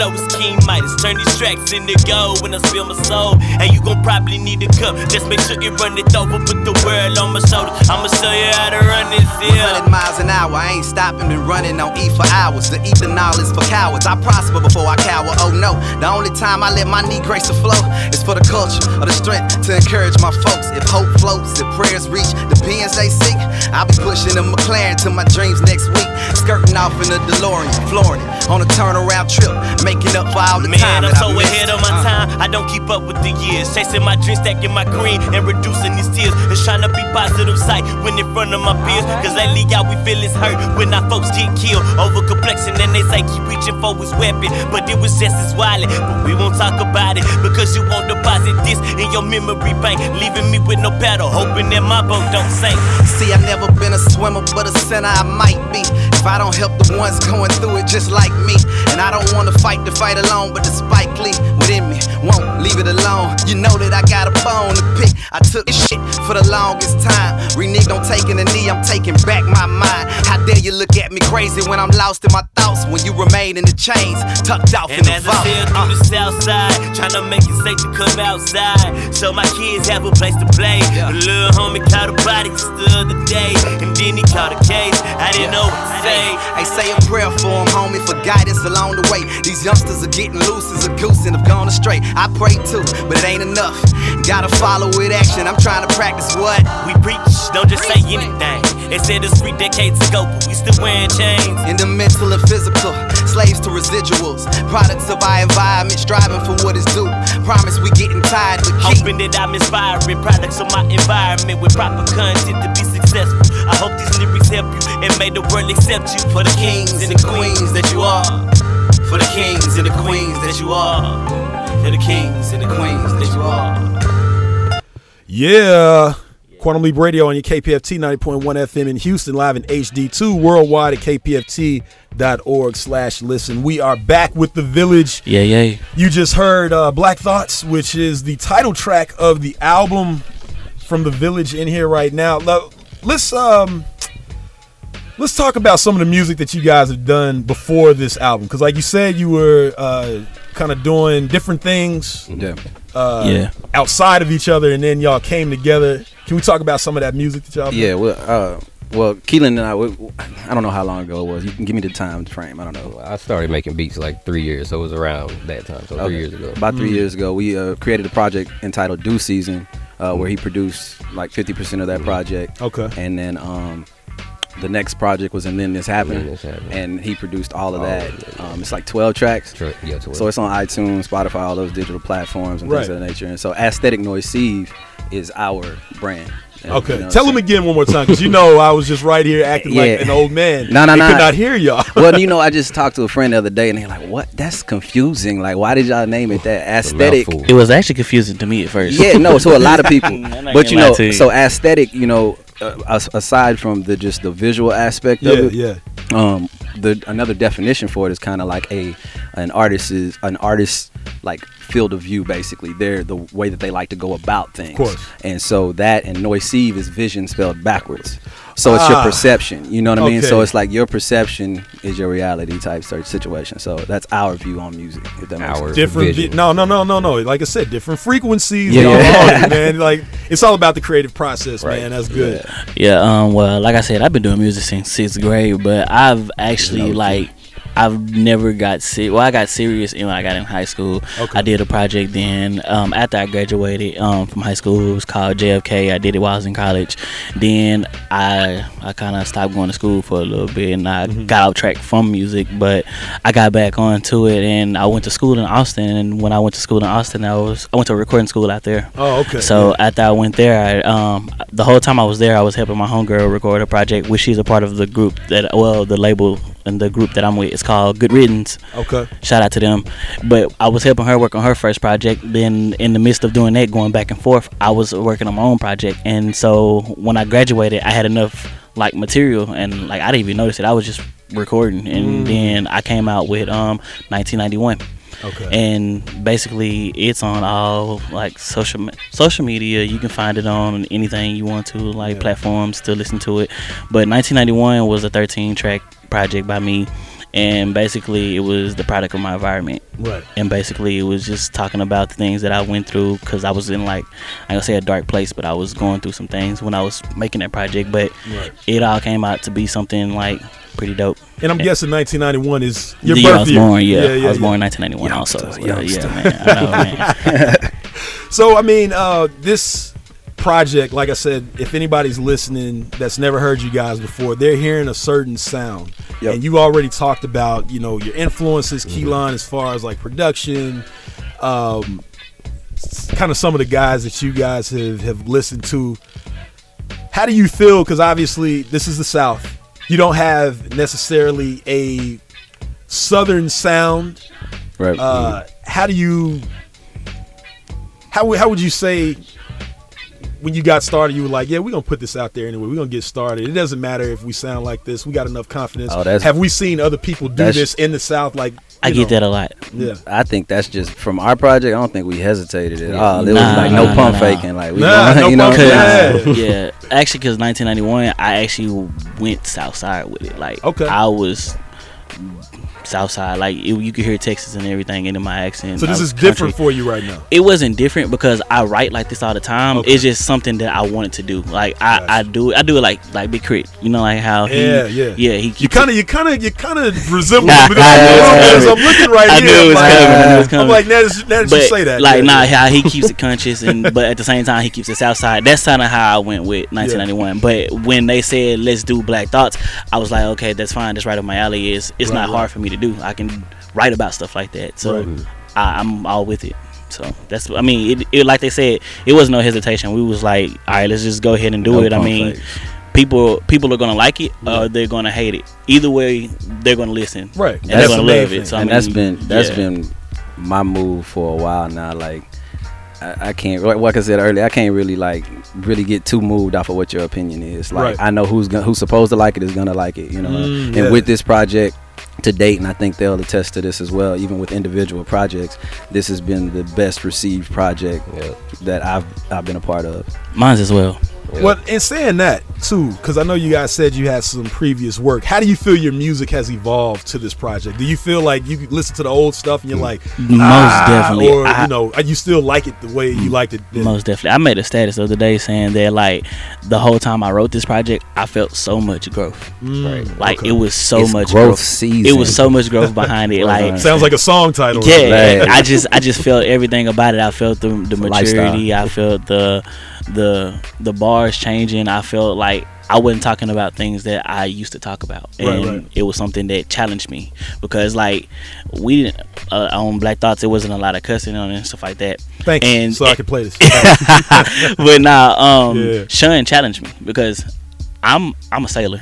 Flow is keen Midas. Turn these tracks into gold when I spill my soul. And you gon' probably need a cup. Just make sure you run it over, put the world on my shoulder. I'ma show you how to run this here. 100 miles an hour, I ain't stopping, been running on E for hours. The ethanol is for cowards. I prosper before I cower. Oh no, the only time I let my knee grace the flow is for the culture or the strength to encourage my folks. If hope floats, if prayers reach the pins they seek, I'll be pushing a McLaren to my dreams next week. Skirting off in a DeLorean, flooring it on a turnaround trip, making up for all the Man, time. I'm so ahead of my Uh. time. I don't keep up with the years. Chasing my dreams, stacking my green, and reducing these tears. It's trying to be positive sight when in front of my peers. Cause lately, all we feel is hurt when our folks get killed. Over complexion, and they say keep reaching for his weapon. But it was just as violent. But we won't talk about it because you won't deposit this in your memory bank. Leaving me with no paddle, hoping that my boat don't sink. See, I've never been a swimmer, but a sinner I might be. If I don't help the ones going through it just like me. And I don't wanna fight the fight alone, but the Spike Lee within me won't leave it alone. You know that I got a bone to pick. I took this shit for the longest time. Reneged on taking a knee, I'm taking back my mind. How dare you look at me crazy when I'm lost in my thoughts? When you remain in the chains, tucked off in And the as I vault. sail through the uh. south side, trying to make it safe to come outside. So my kids have a place to play. A little homie caught a body just the other day. And then he caught a case. I didn't know what to say. Hey, say a prayer for him, homie, for guidance along the way. These youngsters are getting loose as a goose and have gone astray. I pray too, but it ain't enough. Gotta follow with action. I'm trying to practice what we preach. Don't just say anything. They said it's three decades ago, but we still wearing chains. In the mental and physical, slaves to residuals, products of our environment, striving for what is due. Promise we getting tired, but keep Hoping that I'm inspiring products of my environment with proper content to be successful. I hope these lyrics help you and make the world accept you for the kings and the queens that you are. For the kings and the queens that you are. For the kings and the queens that you are. Yeah. Quantum Leap Radio on your KPFT 90.1 FM in Houston, live in HD2, worldwide at kpft.org slash listen. We are back with The Village. Yeah, yeah. You just heard uh, Black Thoughts, which is the title track of the album from The Village in here right now. Now, Let's um let's talk about some of the music that you guys have done before this album. Cause like you said, you were uh kind of doing different things. Yeah. Uh, Yeah. outside of each other and then y'all came together. Can we talk about some of that music that y'all Yeah, well, uh, well, Keelan and I, we, I don't know how long ago it was. You can give me the time frame. I don't know. I started making beats like three years, so it was around that time. So Okay. three years ago. About Mm. three years ago, we uh, created a project entitled "Do Season," uh, where he produced like 50% of that project. Okay. And then um, the next project was "And Then This Happened," Then This Happened. and he produced all of Oh, that. yeah, Um, it's like 12 tracks. Tra- yeah, 12. So it's on iTunes, Spotify, all those digital platforms and things Right. of that nature. And so Aesthetic Noisiv is our brand. And, Okay, you know, tell so- them again one more time, because you know I was just right here acting like an old man. No, no, They no. could not hear y'all. well, you know, I just talked to a friend the other day, and they're like, "What? That's confusing. Like, why did y'all name it that? Aesthetic." It was actually confusing to me at first. Yeah, no. So a lot of people, but you know, you. so aesthetic, you know, as- aside from the just the visual aspect Yeah, of it, yeah. Um, the another definition for it is kind of like a an artist is an artist like field of view basically. They're the way that they like to go about things. of course. And so that and noisive is vision spelled backwards. So it's your Ah, perception. You know what I mean? So it's like your perception is your reality type search situation. So that's our view on music. If that makes sense. different vi- no no no no no like i said different frequencies Yeah. y'all Yeah. it, man like it's all about the creative process Right. man that's good Yeah, um, well, like I said, I've been doing music since sixth grade, but I've actually like I've never got sick. Well, I got serious when I got in high school. Okay. I did a project then. Um, after I graduated um, from high school, it was called JFK. I did it while I was in college. Then I I kind of stopped going to school for a little bit, and I Mm-hmm. got off track from music. But I got back onto it, and I went to school in Austin. And when I went to school in Austin, I was I went to a recording school out there. Oh, okay. So after I went there, I um the whole time I was there, I was helping my homegirl record a project, which she's a part of the group that well the label and the group that I'm with. It's called Good Riddance. Okay. Shout out to them. But I was helping her work on her first project. Then in the midst of doing that, going back and forth, I was working on my own project. And so when I graduated, I had enough like material, and like I didn't even notice it. I was just recording, and Mm. then I came out with um 1991. Okay. And basically, it's on all like social social media. You can find it on anything you want to, like platforms to listen to it. But 1991 was a 13 track project by me, and basically, it was the product of my environment. Right. And basically, it was just talking about the things that I went through because I was in like I gonna say a dark place, but I was going through some things when I was making that project. But Right. it all came out to be something like pretty dope. And I'm guessing 1991 is your the year birth I was year. born. Yeah, I was born in 1991 also. Yeah, yeah, man. I know, man. so I mean, uh, this project, like I said, if anybody's listening that's never heard you guys before, they're hearing a certain sound, and you already talked about, you know, your influences, Keyline, as far as like production, um, kind of some of the guys that you guys have have listened to. How do you feel? Because obviously, this is the South. You don't have necessarily a Southern sound. Right. Uh, how do you? How would- how would you say when you got started? You were like, yeah, we're gonna put this out there anyway. We're gonna get started. It doesn't matter if we sound like this. We got enough confidence. Oh, that's- have we seen other people do this in the South? Like I get know? that a lot. Yeah. I think that's just from our project. I don't think we hesitated at all. It Nah, was like no nah, pump nah. faking. Like we, Nah, going, no you know, pump what I'm saying? yeah, actually, because 1991, I actually went south side with it. Like, Okay. I was south side. Like, it, you could hear Texas and everything into my accent. So this is different for you right now. It wasn't different because I write like this all the time. It's just something that I wanted to do. Like I, I do it. I do it like like Big Crit. You know, like how he, Yeah, yeah, yeah. He You kind of, you kind of, you kind of resemble. Him. knew it was As I'm looking right I here. knew it I'm was like, coming. I knew was I'm like, now that, you say that, like yeah, nah, yeah. how he keeps it conscious, and but at the same time he keeps it south side. That's kind of how I went with 1991. But when they said let's do Black Thoughts, I was like, okay, that's fine. That's right up my alley. Is it's Right, not right. hard for me to do. I can write about stuff like that. So Right. I, I'm all with it. So that's I mean, it, it like they said, it was no hesitation. We was like, all right, let's just go ahead and do No it. I mean. fakes. People, people are gonna like it, or they're gonna hate it. Either way, they're gonna listen, Right. And they're gonna love it. So I mean, that's been that's yeah. been my move for a while now. Like I, I can't like, like I said earlier, I can't really like really get too moved off of what your opinion is. Like Right. I know who's gonna, who's supposed to like it is gonna like it, you know. Mm, and yeah. with this project to date, and I think they'll attest to this as well. Even with individual projects, this has been the best received project that I've I've been a part of. Mine's as well. Well, in saying that too, because I know you guys said you had some previous work. How do you feel your music has evolved to this project? Do you feel like you listen to the old stuff and you're like, Most "Ah," definitely. or I- you know, you still like it the way you liked it? then? Most definitely. I made a status the other day saying that like the whole time I wrote this project, I felt so much growth. Mm, Like okay. it was so It's much growth growth. season. It was so much growth behind it. like Sounds like a song title. Yeah, I just I just felt everything about it. I felt the the a lifestyle. maturity. I felt the the the bars changing. I felt like I wasn't talking about things that I used to talk about, and Right, right. it was something that challenged me because like we didn't uh, on Black Thoughts, it wasn't a lot of cussing on it and stuff like that. Thank you. and So I could play this. but nah, um, Yeah. Sean challenged me because I'm I'm a sailor.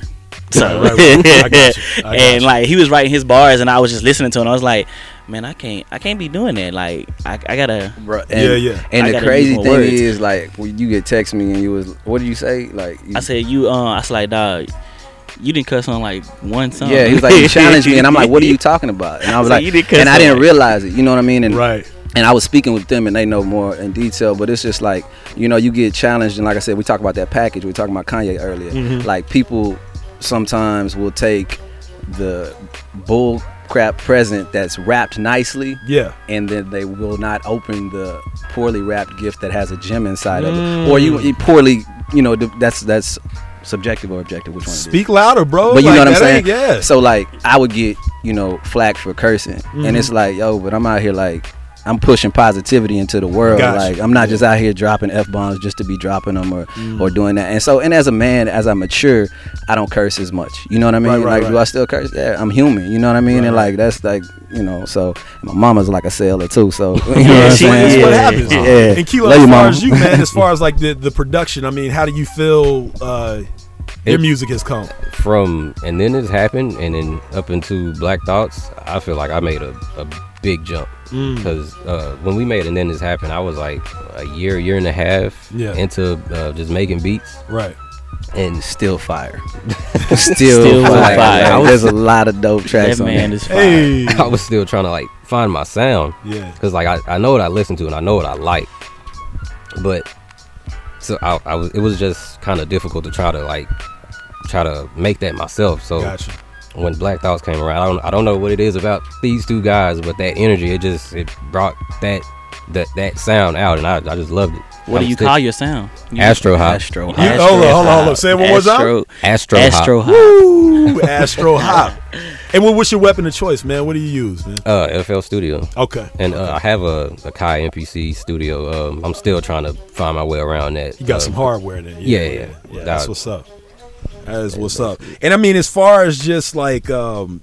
So Right, right, right. I got you. I got and you. like he was writing his bars and I was just listening to him. I was like, man, I can't I can't be doing that. Like I, I gotta And, Yeah, yeah. And I the crazy thing words. is, like, when you get text me and you was, what did you say? Like, you, I said you uh I was like dog, you didn't cuss on like one song. yeah, he was like, you challenged me, and I'm like, what are you talking about? And I was So like, you didn't cuss and I didn't realize it. You know what I mean? And right. And I was speaking with them, and they know more in detail. But it's just like, you know, you get challenged, and like I said, we talked about that package. We were talking about Kanye earlier. Mhm. Like people sometimes will take the bull crap present that's wrapped nicely Yeah. and then they will not open the poorly wrapped gift that has a gem inside of it Mm. or you, you poorly you know that's that's subjective or objective which one. Speak louder, bro. but you Like, know what i'm saying Yeah. so like i would get you know flack for cursing Mhm. and it's like yo but i'm out here like I'm pushing positivity into the world. Gotcha. Like I'm not Yeah. just out here dropping f bombs just to be dropping them or Mm. or doing that. And so, and as a man, as I mature, I don't curse as much. You know what I mean? Right, right, like, right. do I still curse? Yeah, I'm human. You know what I mean? And like that's like you know. So my mama's like a sailor too. So you know Yeah, what I'm saying? what Yeah. happens. Yeah. And Kilo, as you, far as you, man, as far as like the, the production, I mean, how do you feel uh, your It- music has come? from and then this happened and then up into black thoughts i feel like i made a, a big jump Mm. because uh, when we made and then this happened i was like a year year and a half Yeah. into uh, just making beats Right. and still fire. still, Still fire. fire. Like, there's a lot of dope tracks That on man there. is fire. I was still trying to like find my sound. Yeah. Cause like I, I know what I listen to and I know what I like, but so I, I was it was just kind of difficult to try to like try to make that myself. So Gotcha. when Black Thoughts came around, I don't I don't know what it is about these two guys, but that energy it just it brought that that that sound out and I, I just loved it. What do I'm you still- call your sound? You- Astro Hop. Astro You- hold on, hold on, hold on. Say it one more time. Astro Astro Hop. Hop. Woo, Astro Hop. And what, what's your weapon of choice, man? What do you use, man? Uh, FL Studio. Okay. And uh, I have a, Akai MPC studio. Um, I'm still trying to find my way around that. You got Uh, some hardware then. Yeah, yeah, yeah. That- that's what's up. That is what's up. And I mean, as far as just like, um,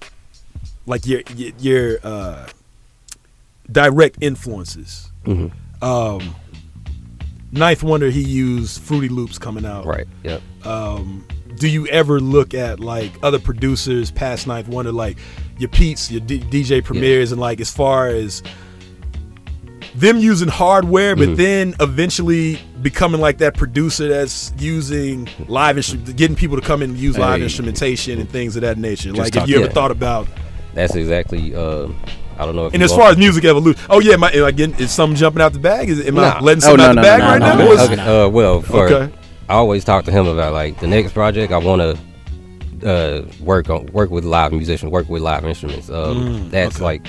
like your your, your uh, direct influences. Mhm. Um, Ninth Wonder, he used Fruity Loops coming out. Right. Yep. Um, do you ever look at like other producers past Ninth Wonder, like your Pete's, your D- DJ Premiers, and like as far as them using hardware, but Mhm. then eventually becoming like that producer that's using live instru- getting people to come in and use live Hey. instrumentation and things of that nature. Just like, talk- have you ever thought about? That's exactly. Uh, I don't know. If And as far as music evolution, oh yeah, am I, am I getting, is something jumping out the bag? Is am I Nah. letting Oh, something no, out the bag no, right no, now? no, okay. Uh, well, for Okay. I always talk to him about like the next project. I want to uh, work on work with live musicians, work with live instruments. Um, Mm, that's okay. like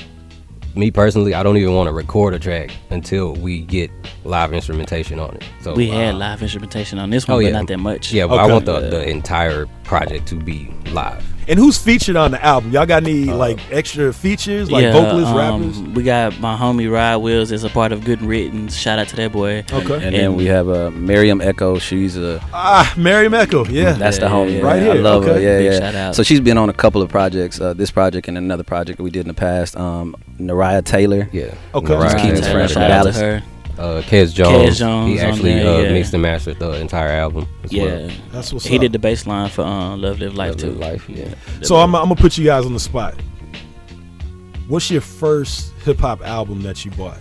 me personally. I don't even want to record a track until we get live instrumentation on it. So we had um, live instrumentation on this one, Oh but yeah, not that much. Yeah, but I want the, the entire project to be live. And who's featured on the album? Y'all got any Uh, like extra features, like vocalists, rappers? um, We got my homie Rod Wills as a part of Good and Written. Shout out to that boy. Okay. And then we have uh, Miriam Echo. She's a Ah, Mary Echo, yeah, that's the homie yeah, right man. I here, love her. Yeah, Big yeah. shout out. So she's been on a couple of projects. Uh, this project and another project that we did in the past. Um, Naraya Taylor. Yeah. Okay. Mariah Just Keenan's Taylor, friend from shout out Dallas. Her. Uh, Kez Jones. Jones He actually there, uh, yeah. mixed and mastered the entire album. As Yeah, well. That's what's he up. did the bass line for uh, Love Live Life Love too. Live Life, yeah. So I'm, I'm gonna put you guys on the spot. What's your first hip hop album that you bought?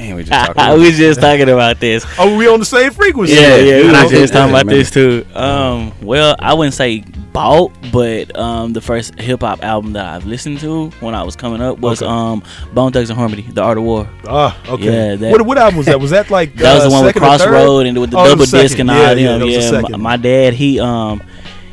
And we just talked about we was just talking about this. Oh, we on the same frequency. Yeah, yeah, we Okay. was just talking about man. this too. Um, well, I wouldn't say bought, but um, the first hip hop album that I've listened to when I was coming up was Okay. um, Bone Thugs and Harmony, The Art of War. Ah, okay. Yeah, that- what, what album was that? Was that like That was uh, the one with second? Crossroad and with the Oh, double disc and all yeah, them. Yeah, that Yeah, my, my dad, he um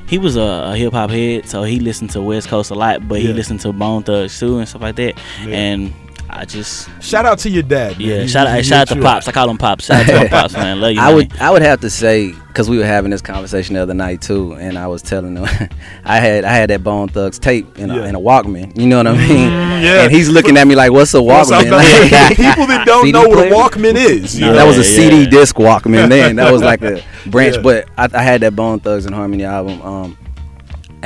he was a, a hip hop head, so he listened to West Coast a lot, but Yeah. he listened to Bone Thugs too and stuff like that. Yeah. And I just Shout out to your dad. man. yeah, He- shout out he shout out to you pops. I call him pops. Shout out to my pops, man. Love you. I man. would I would have to say because we were having this conversation the other night too, and I was telling him I had I had that Bone Thugs tape in a, in a Walkman. You know what I mean? yeah. And he's looking at me like, "What's a Walkman?" man? Like, People that don't CD know what a? Walkman is. No, you that was a Yeah, CD disc Walkman. Then that was like a branch. Yeah. But I, I had that Bone Thugs and Harmony album. Um,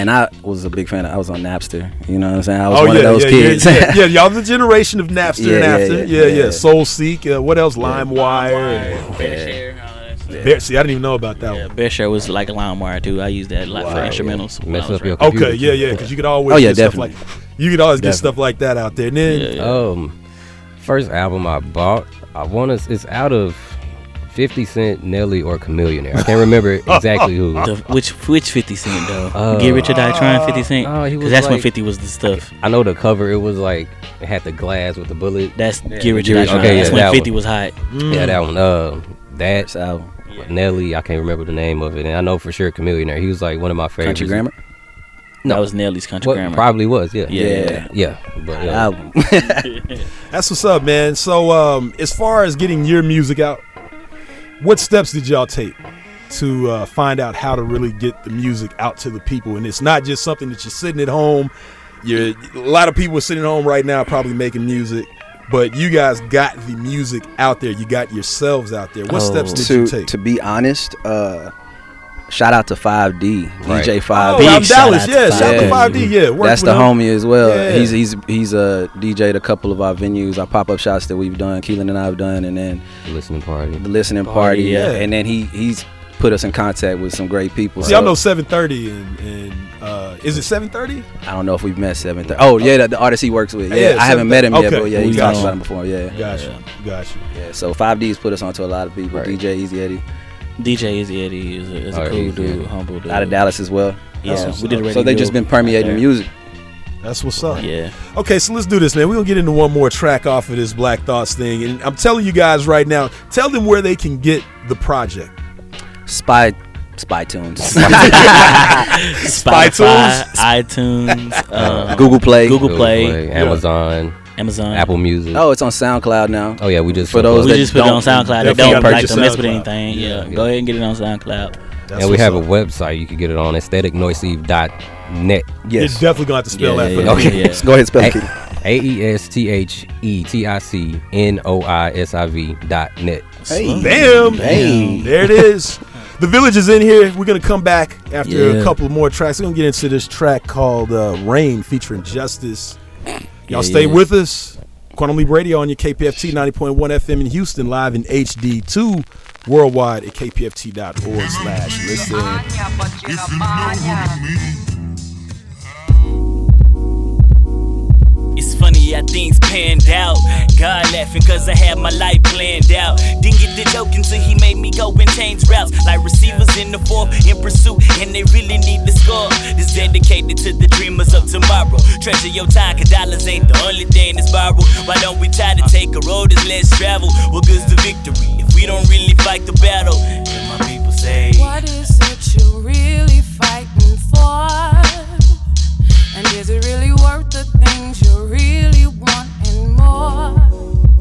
and I was a big fan. Of, I was on Napster. You know what I'm saying? I was Oh one yeah, of those yeah, kids. yeah, yeah, yeah. Y'all the generation of Napster Yeah, and yeah, after. yeah, Yeah, yeah. yeah. Soulseek. Uh, what else? LimeWire. Yeah. Bear, see, I didn't even know about that Yeah, one. BearShare was like a LimeWire too. I used that a lot for Wow, yeah. instrumentals. Mess up your rapping. Okay, yeah, yeah, because you could always Oh, yeah, get stuff like definitely. you could always get stuff like that out there. And then Yeah, yeah. Um, first album I bought, I want to. It's out of Fifty Cent, Nelly, or Chamillionaire. I can't remember exactly who. The, which which Fifty Cent though? Uh, Get Rich or Die Trying Fifty Cent. no, he Because was that's when Fifty was the stuff. I know the cover. It was like it had the glass with the bullet. That's Get Rich or Die Rich or Trying. Die that's when that Fifty one. was hot. Yeah, that one. Uh, that First album. Nelly. I can't remember the name of it, and I know for sure Chamillionaire. He was like one of my favorites. Country Grammar. That was Nelly's country What, grammar. probably was. Yeah. Yeah. Yeah. But yeah. Album. that's what's up, man. So, um, as far as getting your music out, what steps did y'all take to uh, find out how to really get the music out to the people? And it's not just something that you're sitting at home. You're a lot of people are sitting at home right now, probably making music. But you guys got the music out there. You got yourselves out there. What Oh. steps did to you take? to be honest, uh, shout out to 5D, Right. DJ Oh, 5D. out in shout Dallas, out to yeah. Shout out to 5D, yeah. worked That's the him. homie as well. Yeah. He's he's he's uh, DJ'd a couple of our venues, our pop up shots that we've done, Keelan and I have done, and then the listening party. the listening Party, party. yeah. And then he he's put us in contact with some great people. See, I So know 7:30, and, and uh, is it 7:30? I don't know if we've met seven thirty. Oh yeah, the, the artist he works with. Yeah, Yeah, I haven't met him yet, okay. but yeah, We he's talked about him before. Yeah, Gotcha, gotcha. yeah. So 5D's put us onto a lot of people. Right. DJ Easy Eddie. DJ Easy Eddie is a, is a Oh, cool dude, Eddie. humble dude. Out of Dallas as well. Yeah, That's we did a up. radio. So they just been permeating out music. That's what's up. Yeah. Okay, so let's do this, man. We're gonna get into one more track off of this Black Thoughts thing, and I'm telling you guys right now, tell them where they can get the project. Spy, Spy Tunes, Spotify, iTunes, uh, Google Play, Google Play, Amazon, Amazon, Apple Music. Oh, it's on SoundCloud now. Oh yeah, we just for those we that just put it on don't- SoundCloud. They don't gotta like purchase to mess with anything. Yeah, go ahead and get it on SoundCloud. That's and we have up. a website. You can get it on aestheticnoisiv.net. You're definitely gonna have to spell that for me. Okay, go ahead and spell it. Keith. A E S T H E T I C N O I S I V dot net. Hey. Bam! Hey. There it is. The village is in here. We're gonna come back after Yeah. a couple more tracks. We're gonna get into this track called uh, "Rain" featuring Justice. Y'all Yeah, stay yeah. with us. Quantum Leap Radio on your KPFT 90.1 FM in Houston, live in HD2, worldwide at kpft.org slash listen. It's funny how things panned out. God laughing cause I had my life planned out. Didn't get the joke until he made me go and change routes. Like receivers in the fourth in pursuit, and they really need the score. This dedicated to the dreamers of tomorrow. Treasure your time, cause dollars ain't the only thing that's borrowed. Why don't we try to take a road that's less traveled? What good's the victory if we don't really fight the battle? And my people say, What is it you're really fighting for? And is it really worth the things you really want and more?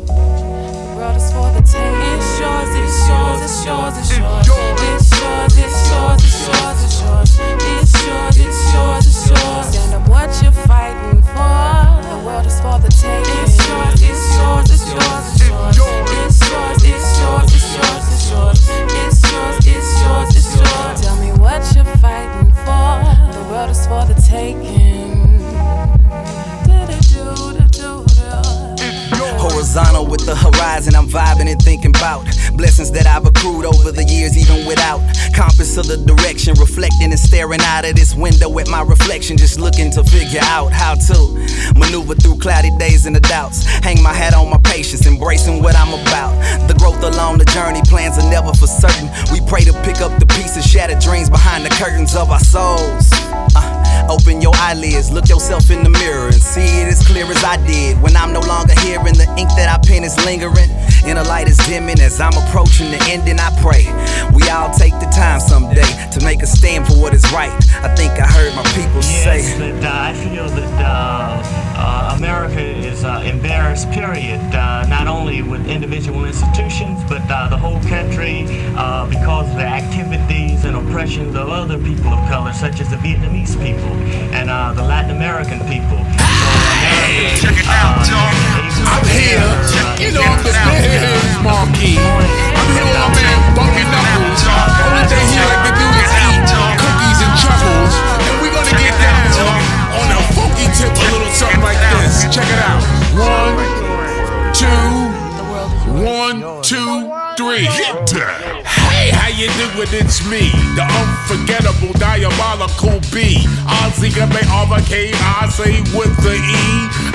The world is for the taking. It's yours, it's yours, it's yours, it's yours. It's yours, it's yours, it's yours, it's yours. It's yours, it's yours, it's yours. Of the direction, reflecting and staring out of this window at my reflection, just looking to figure out how to maneuver through cloudy days and the doubts. Hang my hat on my patience, embracing what I'm about. The growth along the journey, plans are never for certain. We pray to pick up the pieces, shattered dreams behind the curtains of our souls. Uh, open your eyelids, look yourself in the mirror, and see it as clear as I did when I'm no longer here and the ink that I pen is lingering. And the light is dimming as I'm approaching the ending. I pray we all take the time someday to make a stand for what is right. I think I heard my people say. Yes, but uh, I feel that uh, uh, America is uh, embarrassed, period, uh, not only with individual institutions, but uh, the whole country uh, because of the activities and oppressions of other people of color, such as the Vietnamese people and uh, the Latin American people. Hey, check it out, I'm here. You know I'm the big monkey. I'm here with my man Bumpy Knuckles. Only thing he like to do is eat cookies and truffles. And we're gonna get down on a funky tip, a little something like this. Check it out. One, two, one, two, three. Hit that. Hey, how you doing? It's me, the unforgettable, diabolical B. Ozzy got me overcame, I say with the E.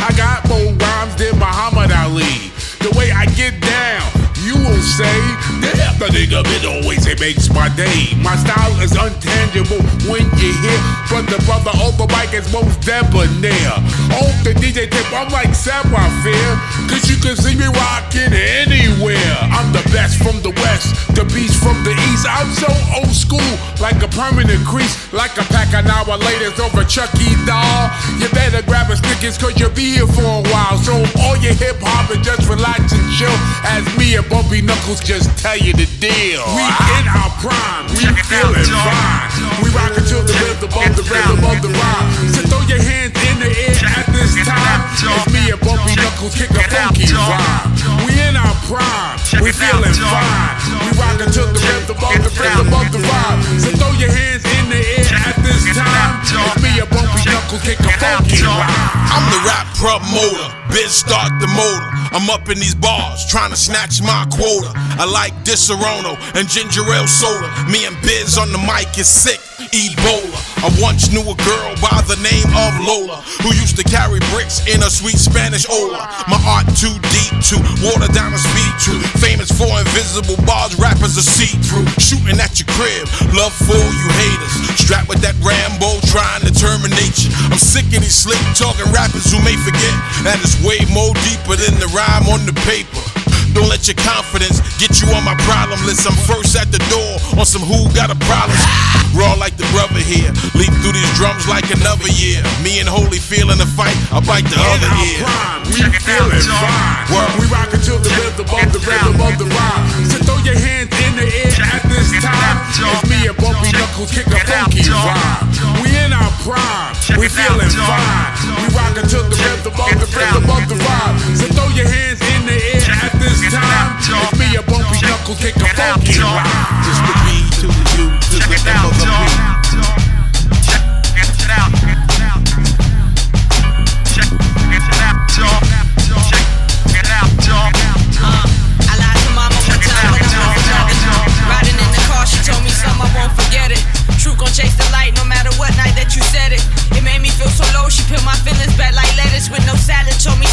I got more rhymes than Muhammad Ali. The way I get down, you will say, damn, the nigga been always it makes my day. My style is untangible when you hear, but the brother the mic is most debonair. On the DJ tip, I'm like faire, cause you can see me rocking anywhere. I'm the best from the west, the beast from the east. I'm so old school, like a permanent crease, like a pack of now laters over Chucky doll. You better grab a stickers, cause you'll be here for a while. So all your hip hop and just relax and chill as me and Bumpy Knuckles just tell you the deal. We in our prime, we feeling fine. We rockin' to the rhythm of the rhythm of the rhyme. So throw your hands in the air at this time. As me and Bumpy Knuckles kick a funky rhyme. We in our prime, we feeling fine. We rockin' to the rhythm of the rhythm of the rhyme. So throw your hands in the air at this time. As me and Bumpy kick a funky rhyme. I'm the rap promoter, biz start the motor. I'm up in these bars, trying to snatch my quota. I like Disaronno and ginger ale soda. Me and Biz on the mic is sick. Ebola. I once knew a girl by the name of Lola who used to carry bricks in a sweet Spanish ola. My art too deep to water down a speed to famous for invisible bars, rappers are see through. Shooting at your crib, love for you haters. Strapped with that Rambo trying to terminate you. I'm sick of these slick talking rappers who may forget that it's way more deeper than the rhyme on the paper. Don't let your confidence get you on my problem list. I'm first at the door on some who got a problem. Raw like the brother here. Leap through these drums like another year. Me and Holy feeling the fight. I bite the other ear. We feeling fine. We rock until the rhythm of the rhythm of the rhyme. So throw your hands in the air at this time. It's me and Bumpy Knuckles kick a funky rhyme. We in our prime. We feeling fine. We rock until the rhythm of the rhythm of the rhyme. So throw your hands Michael, take a funky rock. Just the B to the U to the M of the P. Check it out. Check it out, y'all. Check it out, y'all. Uh, I can't forget it. The light, no you it. It feel so low, she peeled my feelings back like lettuce with no salad. Told me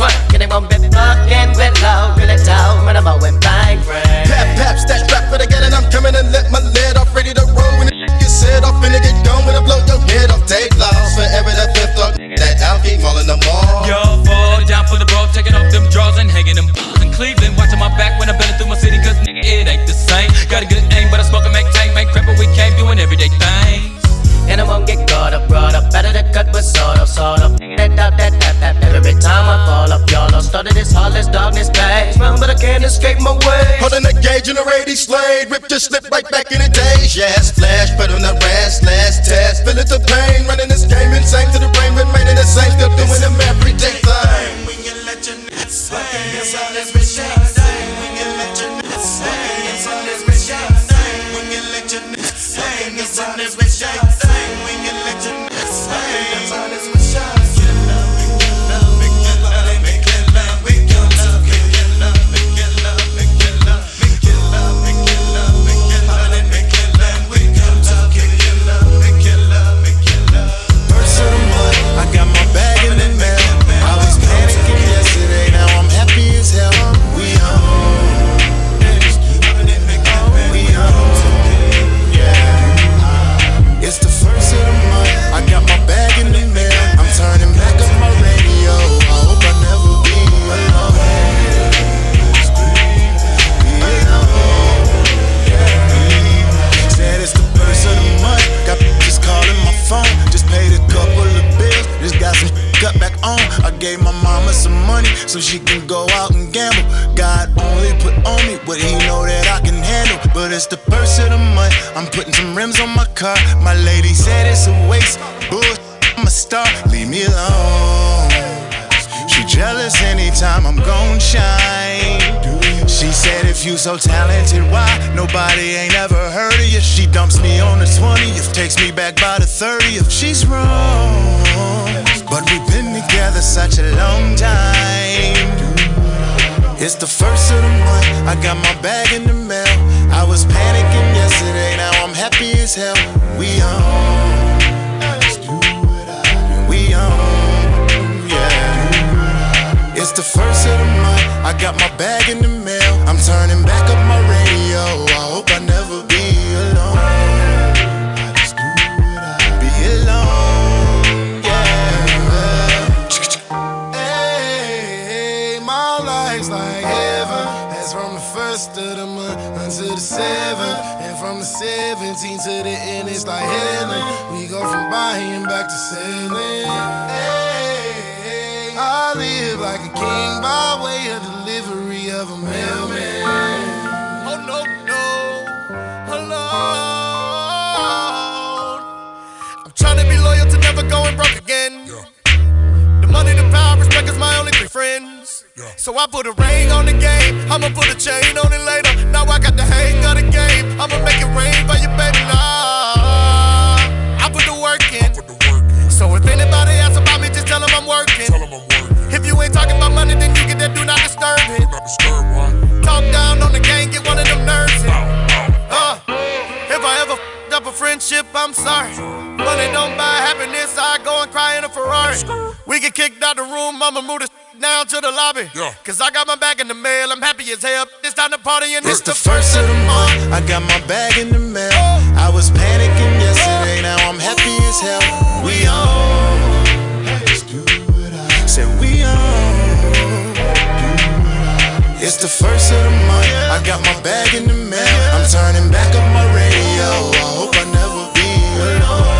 one. Get him on bed, fucking with love. Holding a gauge in a ready slade, rip just slip right back in the days. Yes, flash, put on the rest, last test. Feel it the pain, you so talented, why nobody ain't ever heard of you? She dumps me on the 20th, takes me back by the 30th. She's wrong, but we've been together such a long time. It's the first of the month, I got my bag in the mail. I was panicking yesterday, now I'm happy as hell. We home. We home, yeah. It's the first of the month. I got my bag in the mail. I'm turning back up my radio. I hope I never be alone. I just do what I be alone, yeah. Hey, my life's like heaven. That's from the first of the month until the seventh. And from the 17th to the end, it's like heaven. We go from buying back to selling. So I put a ring on the game. I'ma put a chain on it later. Now I got the hang of the game. I'ma make it rain for your baby. Nah, I put the work in. So if anybody asks about me, just tell them I'm working. If you ain't talking about money, then you get that do not disturb it. Talk down on the gang, get one of them nerves in. Uh, if I ever f***ed up a friendship, I'm sorry. Money don't buy happiness, I go and cry in a Ferrari. We get kicked out the room, I'ma move the down to the lobby. Yeah. Cause I got my bag in the mail, I'm happy as hell. It's time to party and it's the first of the month. I got my bag in the mail. I was panicking yesterday, now I'm happy as hell. We on. Let's do it. I said we on. It's the first of the month. I got my bag in the mail. I'm turning back up my radio. I hope I never be alone.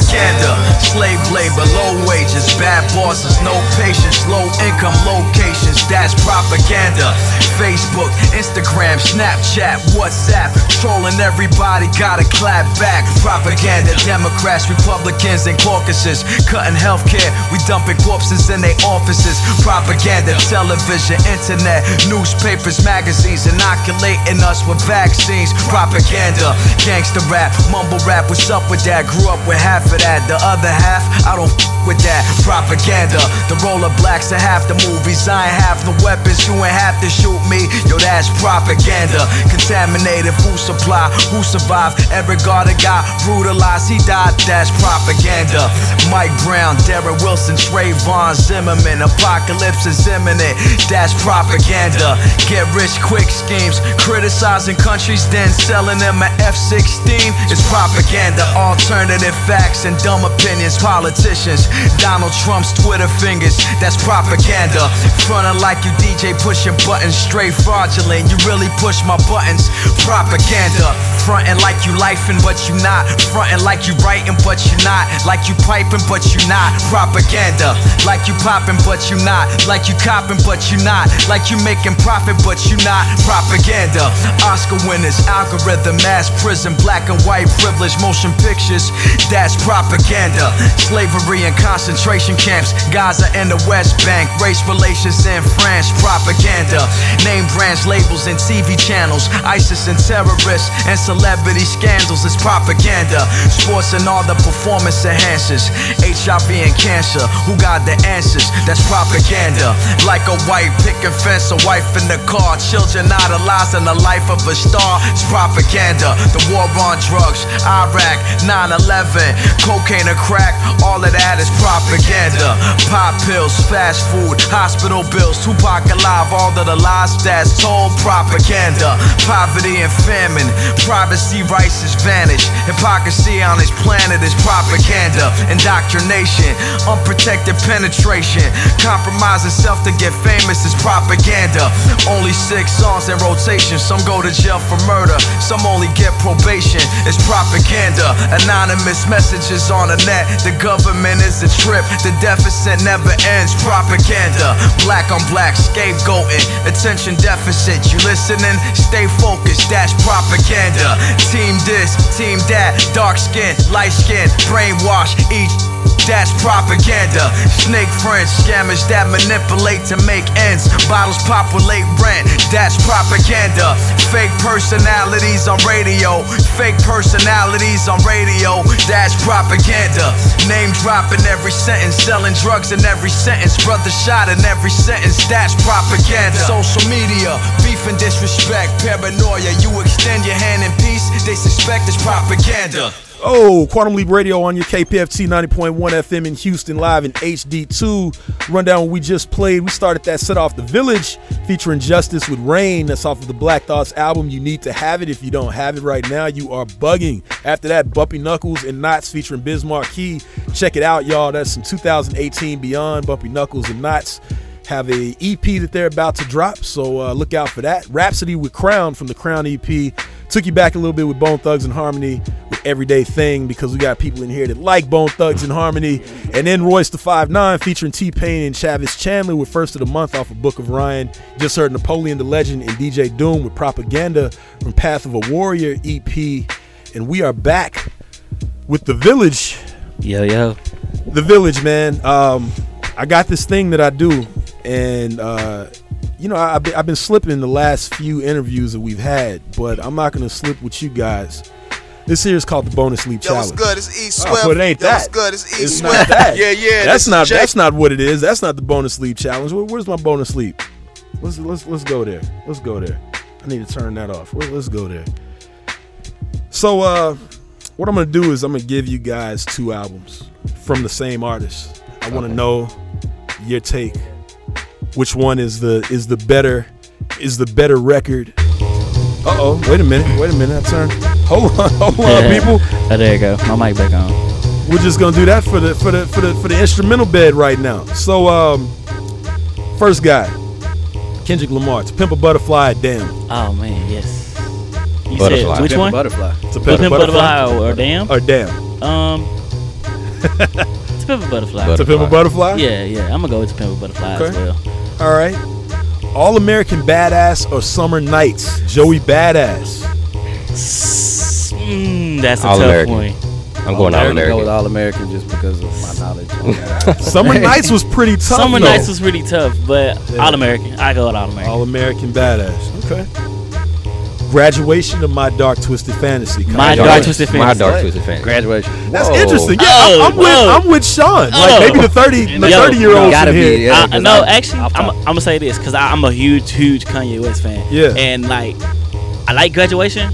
Propaganda, slave labor, low wages, bad bosses, no patience, low income locations, that's propaganda. Facebook, Instagram, Snapchat, WhatsApp, trolling everybody, gotta clap back. Propaganda, Democrats, Republicans, and caucuses, cutting healthcare, we dumping corpses in their offices. Propaganda, television, internet, newspapers, magazines, inoculating us with vaccines. Propaganda, gangster rap, mumble rap, what's up with that? Grew up with half of that, the other half, I don't with that. Propaganda, the role of blacks in half the movies. I ain't have no weapons, you ain't have to shoot me. Yo, that's propaganda. Contaminated food supply, who survived? Eric Garner got brutalized, he died, that's propaganda. Mike Brown, Darren Wilson, Trayvon Zimmerman, apocalypse is imminent, that's propaganda. get rich quick schemes. Criticizing countries, then selling them an F 16 is propaganda. Alternative facts and dumb opinions. Politicians, Donald Trump's Twitter fingers, that's propaganda. Frontin' like you DJ pushing buttons, straight fraudulent. You really push my buttons, propaganda. Frontin' like you lifing, but you not. Frontin' like you writing, but you not. Like you piping, but you not. Propaganda. Like you popping, but you not. Like you copping, but you not. Like you making profit, but you not. Propaganda. Oscar winners, algorithm, mass prison, black and white privilege, motion pictures. That's propaganda. Propaganda, slavery and concentration camps. Gaza and the West Bank. Race relations in France. Propaganda. Name brands, labels, and TV channels. ISIS and terrorists and celebrity scandals. It's propaganda. Sports and all the performance enhancers. HIV and cancer. Who got the answers? That's propaganda. Like a white picket fence, a wife in the car. Children idolized in the life of a star. It's propaganda. The war on drugs. Iraq, 9 11. Cocaine or crack. All of that is propaganda. Pop pills, fast food, hospital bills. Tupac alive. All of the lies that's told. Propaganda. Poverty and famine. Privacy rights is vanished. Hypocrisy on this planet is propaganda. Indoctrination. Unprotected penetration. Compromising self to get famous is propaganda. Only six songs in rotation. Some go to jail for murder. Some only get probation. It's propaganda. Anonymous messages on the net. The government is a trip. The deficit never ends. Propaganda. Black on black scapegoating. Attention deficit. You listening? Stay focused. That's propaganda. Team this, team that. Dark skin, light skin, brainwash. Each that's propaganda. Snake friends, scammers that manipulate to make ends. Bottles populate rent. That's propaganda. Fake personalities on radio. Fake personalities on radio. That's propaganda. Name dropping every sentence. Selling drugs in every sentence. Brother shot in every sentence. That's propaganda. Social media, beef and disrespect. Paranoia. You extend your hand in peace. They suspect it's propaganda. Oh, Quantum Leap Radio on your KPFT 90.1 FM in Houston, live in HD2. Rundown we just played. We started that set off The Village featuring Justice with Rain. That's off of the Black Thoughts album. You need to have it. If you don't have it right now, you are bugging. After that, Bumpy Knuckles and Nottz featuring Biz Markie. Check it out, y'all. That's some 2018 Beyond. Bumpy Knuckles and Nottz have a EP that they're about to drop, so uh, look out for that. Rapsody with Crown from the Crown EP took you back a little bit with Bone Thugs and Harmony with Everyday Thing because we got people in here that like Bone Thugs and Harmony, and then Royce the Five Nine featuring T Pain and Chavis Chandler with First of the Month off of Book of Ryan. Just heard Napoleon the Legend and DJ Doom with Propaganda from Path of a Warrior EP, and we are back with the Village. Yo yo, the Village, man. Um, I got this thing that I do and uh, you know I, have been, I've been slipping the last few interviews that we've had, but I'm not gonna slip with you guys. This here is called the bonus sleep Yo, challenge. what's good? It's E Oh, Swift. but it ain't Yo, what's that. good? It's E It's Swift. not that. Yeah, yeah. That's not is that's not what it is. That's not the bonus sleep challenge. Where, where's my bonus sleep? Let's let's let's go there. Let's go there. I need to turn that off. Where, let's go there. So uh, what I'm gonna do is I'm gonna give you guys two albums from the same artist. I want to know your take. Which one is the is the better is the better record? Uh oh. Wait a minute. Wait a minute. I turned. Hold on. Hold on, people. Oh, there you go. My mic back on. We're just gonna do that for the for the for the for the instrumental bed right now. So um, first guy, Kendrick Lamar. To Pimp a Butterfly. Damn. Oh man, yes. You Butterfly. said which Pimp a one? Butterfly. To To Pimp a Pimp a Butterfly? Butterfly or, or damn? Or damn. Um. to Pimp a Butterfly. To Pimp a Butterfly? Yeah, yeah. I'm gonna go with To Pimp a Butterfly as well. All right. All American Badass or Summer Nights? Joey Badass. Mm, that's a All tough American. one. I'm going all I'm gonna American. go with All American just because of my knowledge. Summer Nights was pretty tough. Summer though. Nights was pretty tough, but Yeah. All American. I go with All American. All American Badass. Okay. Graduation of My Dark Twisted Fantasy. My Kanye Dark West. Twisted My Fantasy. Dark Twisted Fantasy. Graduation. That's Whoa. interesting. Yeah, Oh, I'm, I'm with. I'm with Sean. Like Oh. maybe the thirty the Yo, thirty year olds gotta be, here. yeah. I, 'cause no, I'm- actually, I'm I'm, I'm gonna say this because I'm a huge, huge Kanye West fan. Yeah. And like, I like graduation,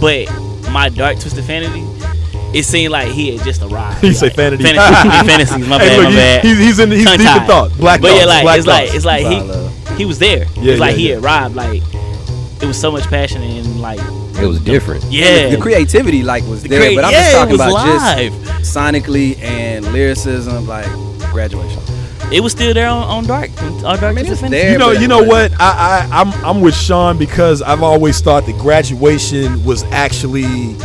but my Dark Twisted Fantasy, it seemed like he had just arrived. He say fantasy. Fantasy, fantasies. My Hey, bad. look, my bad. he's- he's in- he's deep in thought. Black But yeah, thoughts, like black it's like it's like he he was there. Yeah, it was like yeah, he arrived. Like it was so much passion and like It was different. Yeah, the creativity like was The there, crea- but I'm yeah, just it talking was about live. just sonically and lyricism, like graduation. It was still there on, on Dark. On Dark I it's there, you know, you know what? I, I I'm I'm with Sean because I've always thought that graduation was actually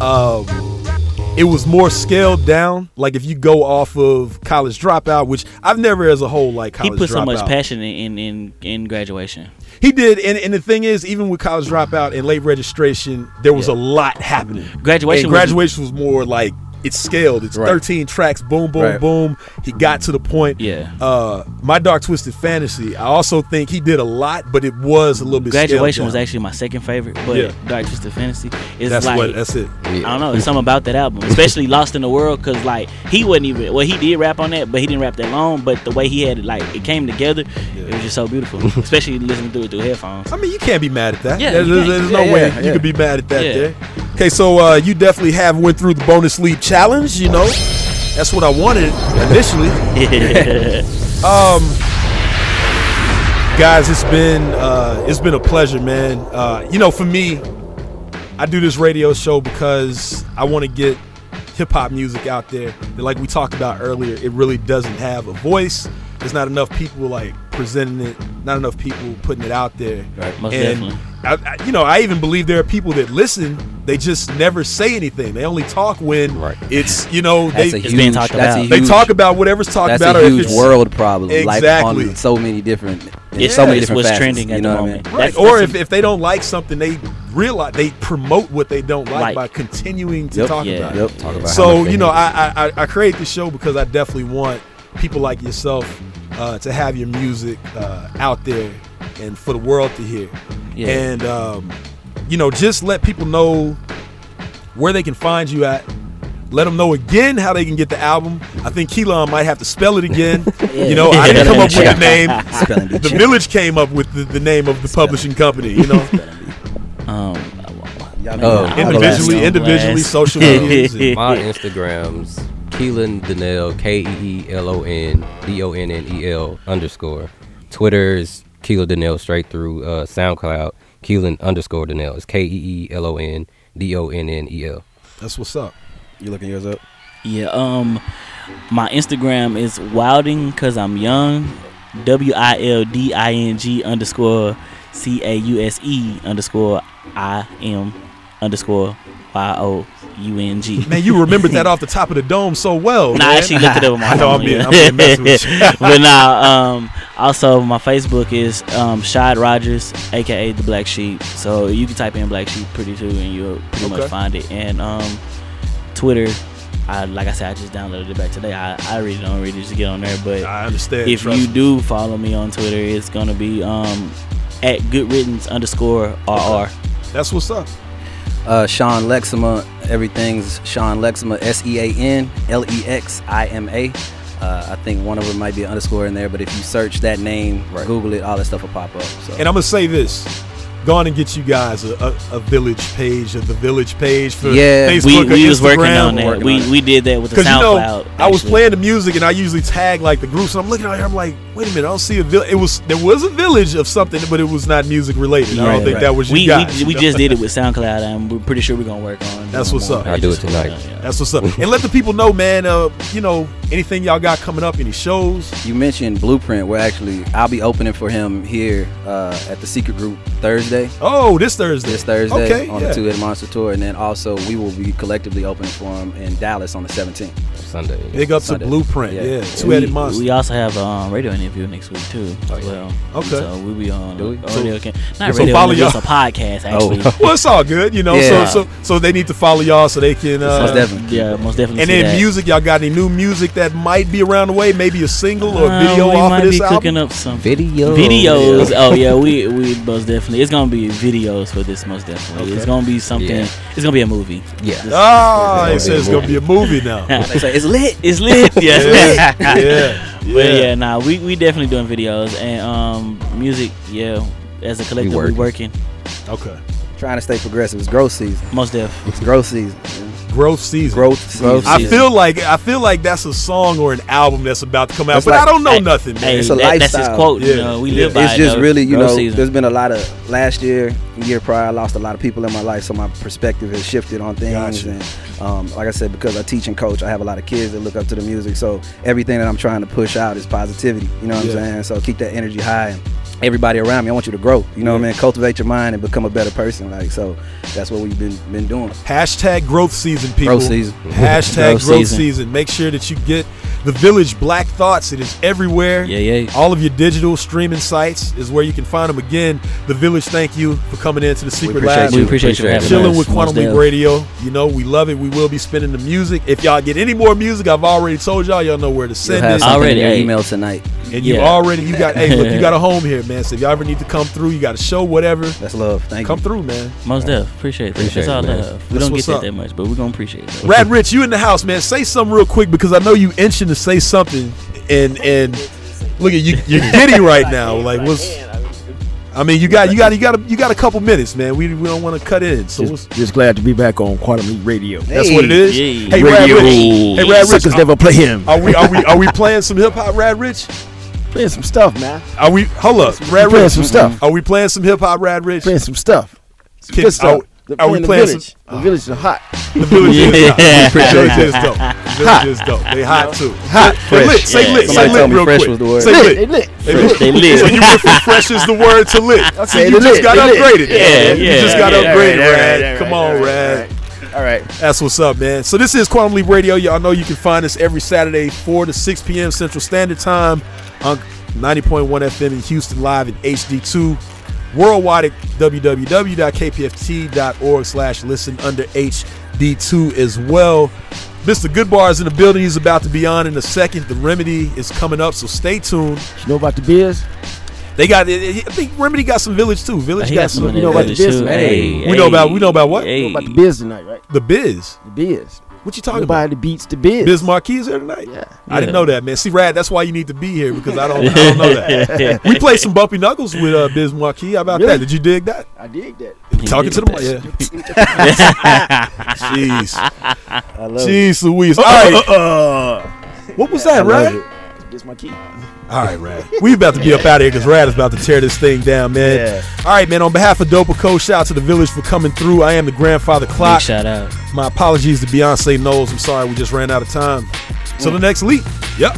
um it was more scaled down. Like if you go off of college dropout, which I've never as a whole like College He put so much passion in, in in graduation. He did, and, and the thing is, even with college dropout and late registration, there was a lot happening. Graduation And was- graduation was, more like it's scaled. It's Right. 13 tracks, boom, boom, Right. boom. He got to the point. Yeah. Uh, my dark twisted fantasy. I also think he did a lot, but it was a little bit. Graduation was actually my second favorite, but Yeah. Dark Twisted Fantasy is That's like what- that's it. I don't know. It's something about that album, especially Lost in the World, because like he wasn't even well, he did rap on that, but he didn't rap that long. But the way he had it, like it came together, it was just so beautiful, especially listening through it through headphones. I mean, you can't be mad at that. Yeah, there's, you there's- can't. no Yeah, way yeah, you yeah. could be mad at that. Yeah. There. Okay, so uh, you definitely have went through the bonus lead challenge. You know, that's what I wanted initially. um, guys, it's been uh, it's been a pleasure, man. Uh, you know, for me, I do this radio show because I want to get hip hop music out there. That, like we talked about earlier, it really doesn't have a voice. There's not enough people like presenting it. Not enough people putting it out there. Right, most and definitely. I, I, you know, I even believe there are people that listen. They just never say anything. They only talk when it's you know That's they a It's being talked that's a about. They talk about whatever's talked That's about. a or if huge it's- world problem. Exactly. Like on so many different, It's Yeah. so many It's different what's facets, trending you at know the what I mean? moment. Right. That's- or that's if, if they don't like something, they realize they promote what they don't like, Like. by continuing to Yep. talk Yeah. about Yep. it. Talk about how so you know, I, I I create this show because I definitely want people like yourself uh, to have your music uh, out there and for the world to hear. Yeah. And um, you know, just let people know where they can find you at. Let them know again how they can get the album. I think Keelon might have to spell it again. You know, I didn't come up with the name. The. Village came up with the, the name of the publishing company. You know, Um, Oh, individually, individually, social media. My Instagrams, Keelon Donnel, K E E L O N D O N N E L underscore. Twitter is Keelon Donnel straight through. Uh, SoundCloud, Keelon underscore Donnel. It's K E E L O N D O N N E L. That's what's up. You looking yours up? Yeah, um, my Instagram is Wilding because I'm young. W I L D I N G underscore C A U S E underscore I M underscore Y O U N G. Man, you remembered that off the top of the dome so well. Nah, I actually looked it up on my I know phone. I'm being, yeah. I'm being messing with you. but now, um, also my Facebook is um, Shad Rogers, aka the Black Sheep. So you can type in Black Sheep pretty too, and you'll pretty Okay. much find it. And um, Twitter, I like I said, I just downloaded it back today. I, I really don't really just get on there, but I understand. if you me. do follow me on Twitter, it's gonna be um, at goodriddance underscore RR. That's what's up. Uh, Sean Lexima. Everything's Sean Lexima. S E A N L E X I M A. Uh, I think one of them might be an underscore in there, but if you search that name, Google it, all that stuff will pop up. So. And I'm gonna say this: go on and get you guys a, a, a village page or the village page for Yeah, Facebook we, we was working on that. Working We on we did that with the Because you know, SoundCloud. I was playing the music and I usually tag like the groups. And I'm looking out here. I'm like, wait a minute, I don't see a village. It was there was a village of something, but it was not music related. I don't Right, think that was you we, guys. we, you we know? just did it with SoundCloud, and we're pretty sure we're gonna work on. That's what's up. I'll do it tonight. Yeah, yeah. That's what's up. and let the people know, man. Uh, you know, anything y'all got coming up, any shows? You mentioned Blueprint. We're actually I'll be opening for him here uh, at the Secret Group Thursday. Oh, this Thursday. This Thursday Okay, on yeah. the Two Headed Monster Tour, and then also we will be collectively opening for him in Dallas on the 17th. Sunday. Big up Sunday. to Blueprint. Yeah. Yeah, Yeah. two headed we, monster. we also have a um, radio interview next week too, Oh, as well. Okay. So we'll be on Do we? a So- radio. Can, not so radio, follow interview, it's a podcast actually. Oh. well, it's all good, you know. Yeah. So, so, so they need to follow y'all so they can. Uh, Most definitely. Yeah, most definitely. And see then that. music, y'all got any new music that might be around the way? Maybe a single or a Uh, video we off might of this be album. cooking up some videos. videos. oh yeah, we we most definitely. It's gonna be videos for this most definitely. It's gonna be something. Yeah. It's gonna be a movie. Yeah. Ah, Yeah. it says it's gonna be a movie now. They say it's lit. It's lit. Yeah. yeah, yeah, But yeah, nah, we we definitely doing videos and um music. Yeah, as a collective, we working. working. Okay. Trying to stay progressive. It's growth season. Most def. It's growth season. Growth season. Growth season. I feel like I feel like that's a song or an album that's about to come out, It's but like- I don't know Hey, nothing, man. it's a lifestyle. That's his quote. Yeah, we live by it. It's just really, you know, Season. there's been a lot of last year, year prior, I lost a lot of people in my life, so my perspective has shifted on things. Gotcha. And um, like I said, because I teach and coach, I have a lot of kids that look up to the music. So everything that I'm trying to push out is positivity. You know what Yeah. I'm saying? So keep that energy high. And everybody around me, I want you to grow. You know what I mean? Cultivate your mind and become a better person. Like so, that's what we've been been doing. Hashtag growth season, people. Growth season. Hashtag Growth growth, season. season. Make sure that you get the Village Black Thoughts. It is everywhere. Yeah, yeah. All of your digital streaming sites is where you can find them. Again, the Village. Thank you for coming into the Secret appreciate Lab. you. We appreciate you having Chilling us. with Quantum Most Leap. Radio. You know we love it. We will be spinning the music. If y'all get any more music, I've already told y'all. Y'all know where to You'll send have it. something in your email tonight. And you already you got hey look you got a home here man. So if y'all ever need to come through, you got a show whatever. That's love. Thank you come through man. Most def. Appreciate that. Appreciate That's all it, man. love. We That's don't get that up. that much, but we're gonna appreciate it. Rad Rich, you in the house, man. Say something real quick because I know you itching to say something, and and look at you, you're giddy right now. Like what's? I mean, you got you got you got a, you got a couple minutes, man. We, we don't want to cut in. So Just, just glad to be back on Quantum Leap Radio. that's what it is. Hey, Hey, Rad Rich. Hey, Rad Rich. Suckers never play him. Are we are we are we playing some hip hop, Rad Rich? Playing some stuff, man. Are we? Hold up, Rad playing Rich. some stuff. Are we playing some hip hop, Rad Rich? Playing some stuff. Some Can- good stuff. are- The- are we playing the playing village? some- The village is hot. The village is hot. The village is dope. The village is dope. They hot too. Hot. They lit. Say Yeah. lit. Somebody Say told lit me real fresh quick. was the word. Say Lit. lit. They lit. They Fresh. They lit. So you went from fresh is the word to lit. I See, said you just lit. got They lit. upgraded. Yeah, You just got upgraded, Rad. Come on, Rad. All right. That's what's up, man. So this is Quantum Leap Radio. Y'all know you can find us every Saturday, 4 to 6 p.m. Central Standard Time on 90.1 FM in Houston live in HD2. Worldwide at www.kpft.org slash listen under HD2 as well. Mr. Goodbar is in the building. He's about to be on in a second. The Remedy is coming up, so stay tuned. You know about the biz? They got. I think Remedy got some Village too. Village got, got some. some You know about the biz, too. Hey, Hey, we know about. We know about what? You know about the biz tonight, right? The Biz. The biz. What you talking Nobody about? beats the biz. Biz Markie is here tonight. Yeah. I didn't know that, man. See, Rad, that's why you need to be here because I don't, I don't know that. we played some bumpy knuckles with uh, Biz Markie. How about Really? that? Did you dig that? I dig that. Talking to the mic, yeah. Jeez. I love Jeez it. Louise. All right. uh, uh. What was I that, love Rad? it. It's my key. All right, Rad. We about to be up out of here because Rad is about to tear this thing down, man. Yeah. All right, man. On behalf of Dopa Co, shout out to the village for coming through. I am the grandfather clock. Big shout out. My apologies to Beyonce Knowles. I'm sorry we just ran out of time. Till the mm. next leap. Yep.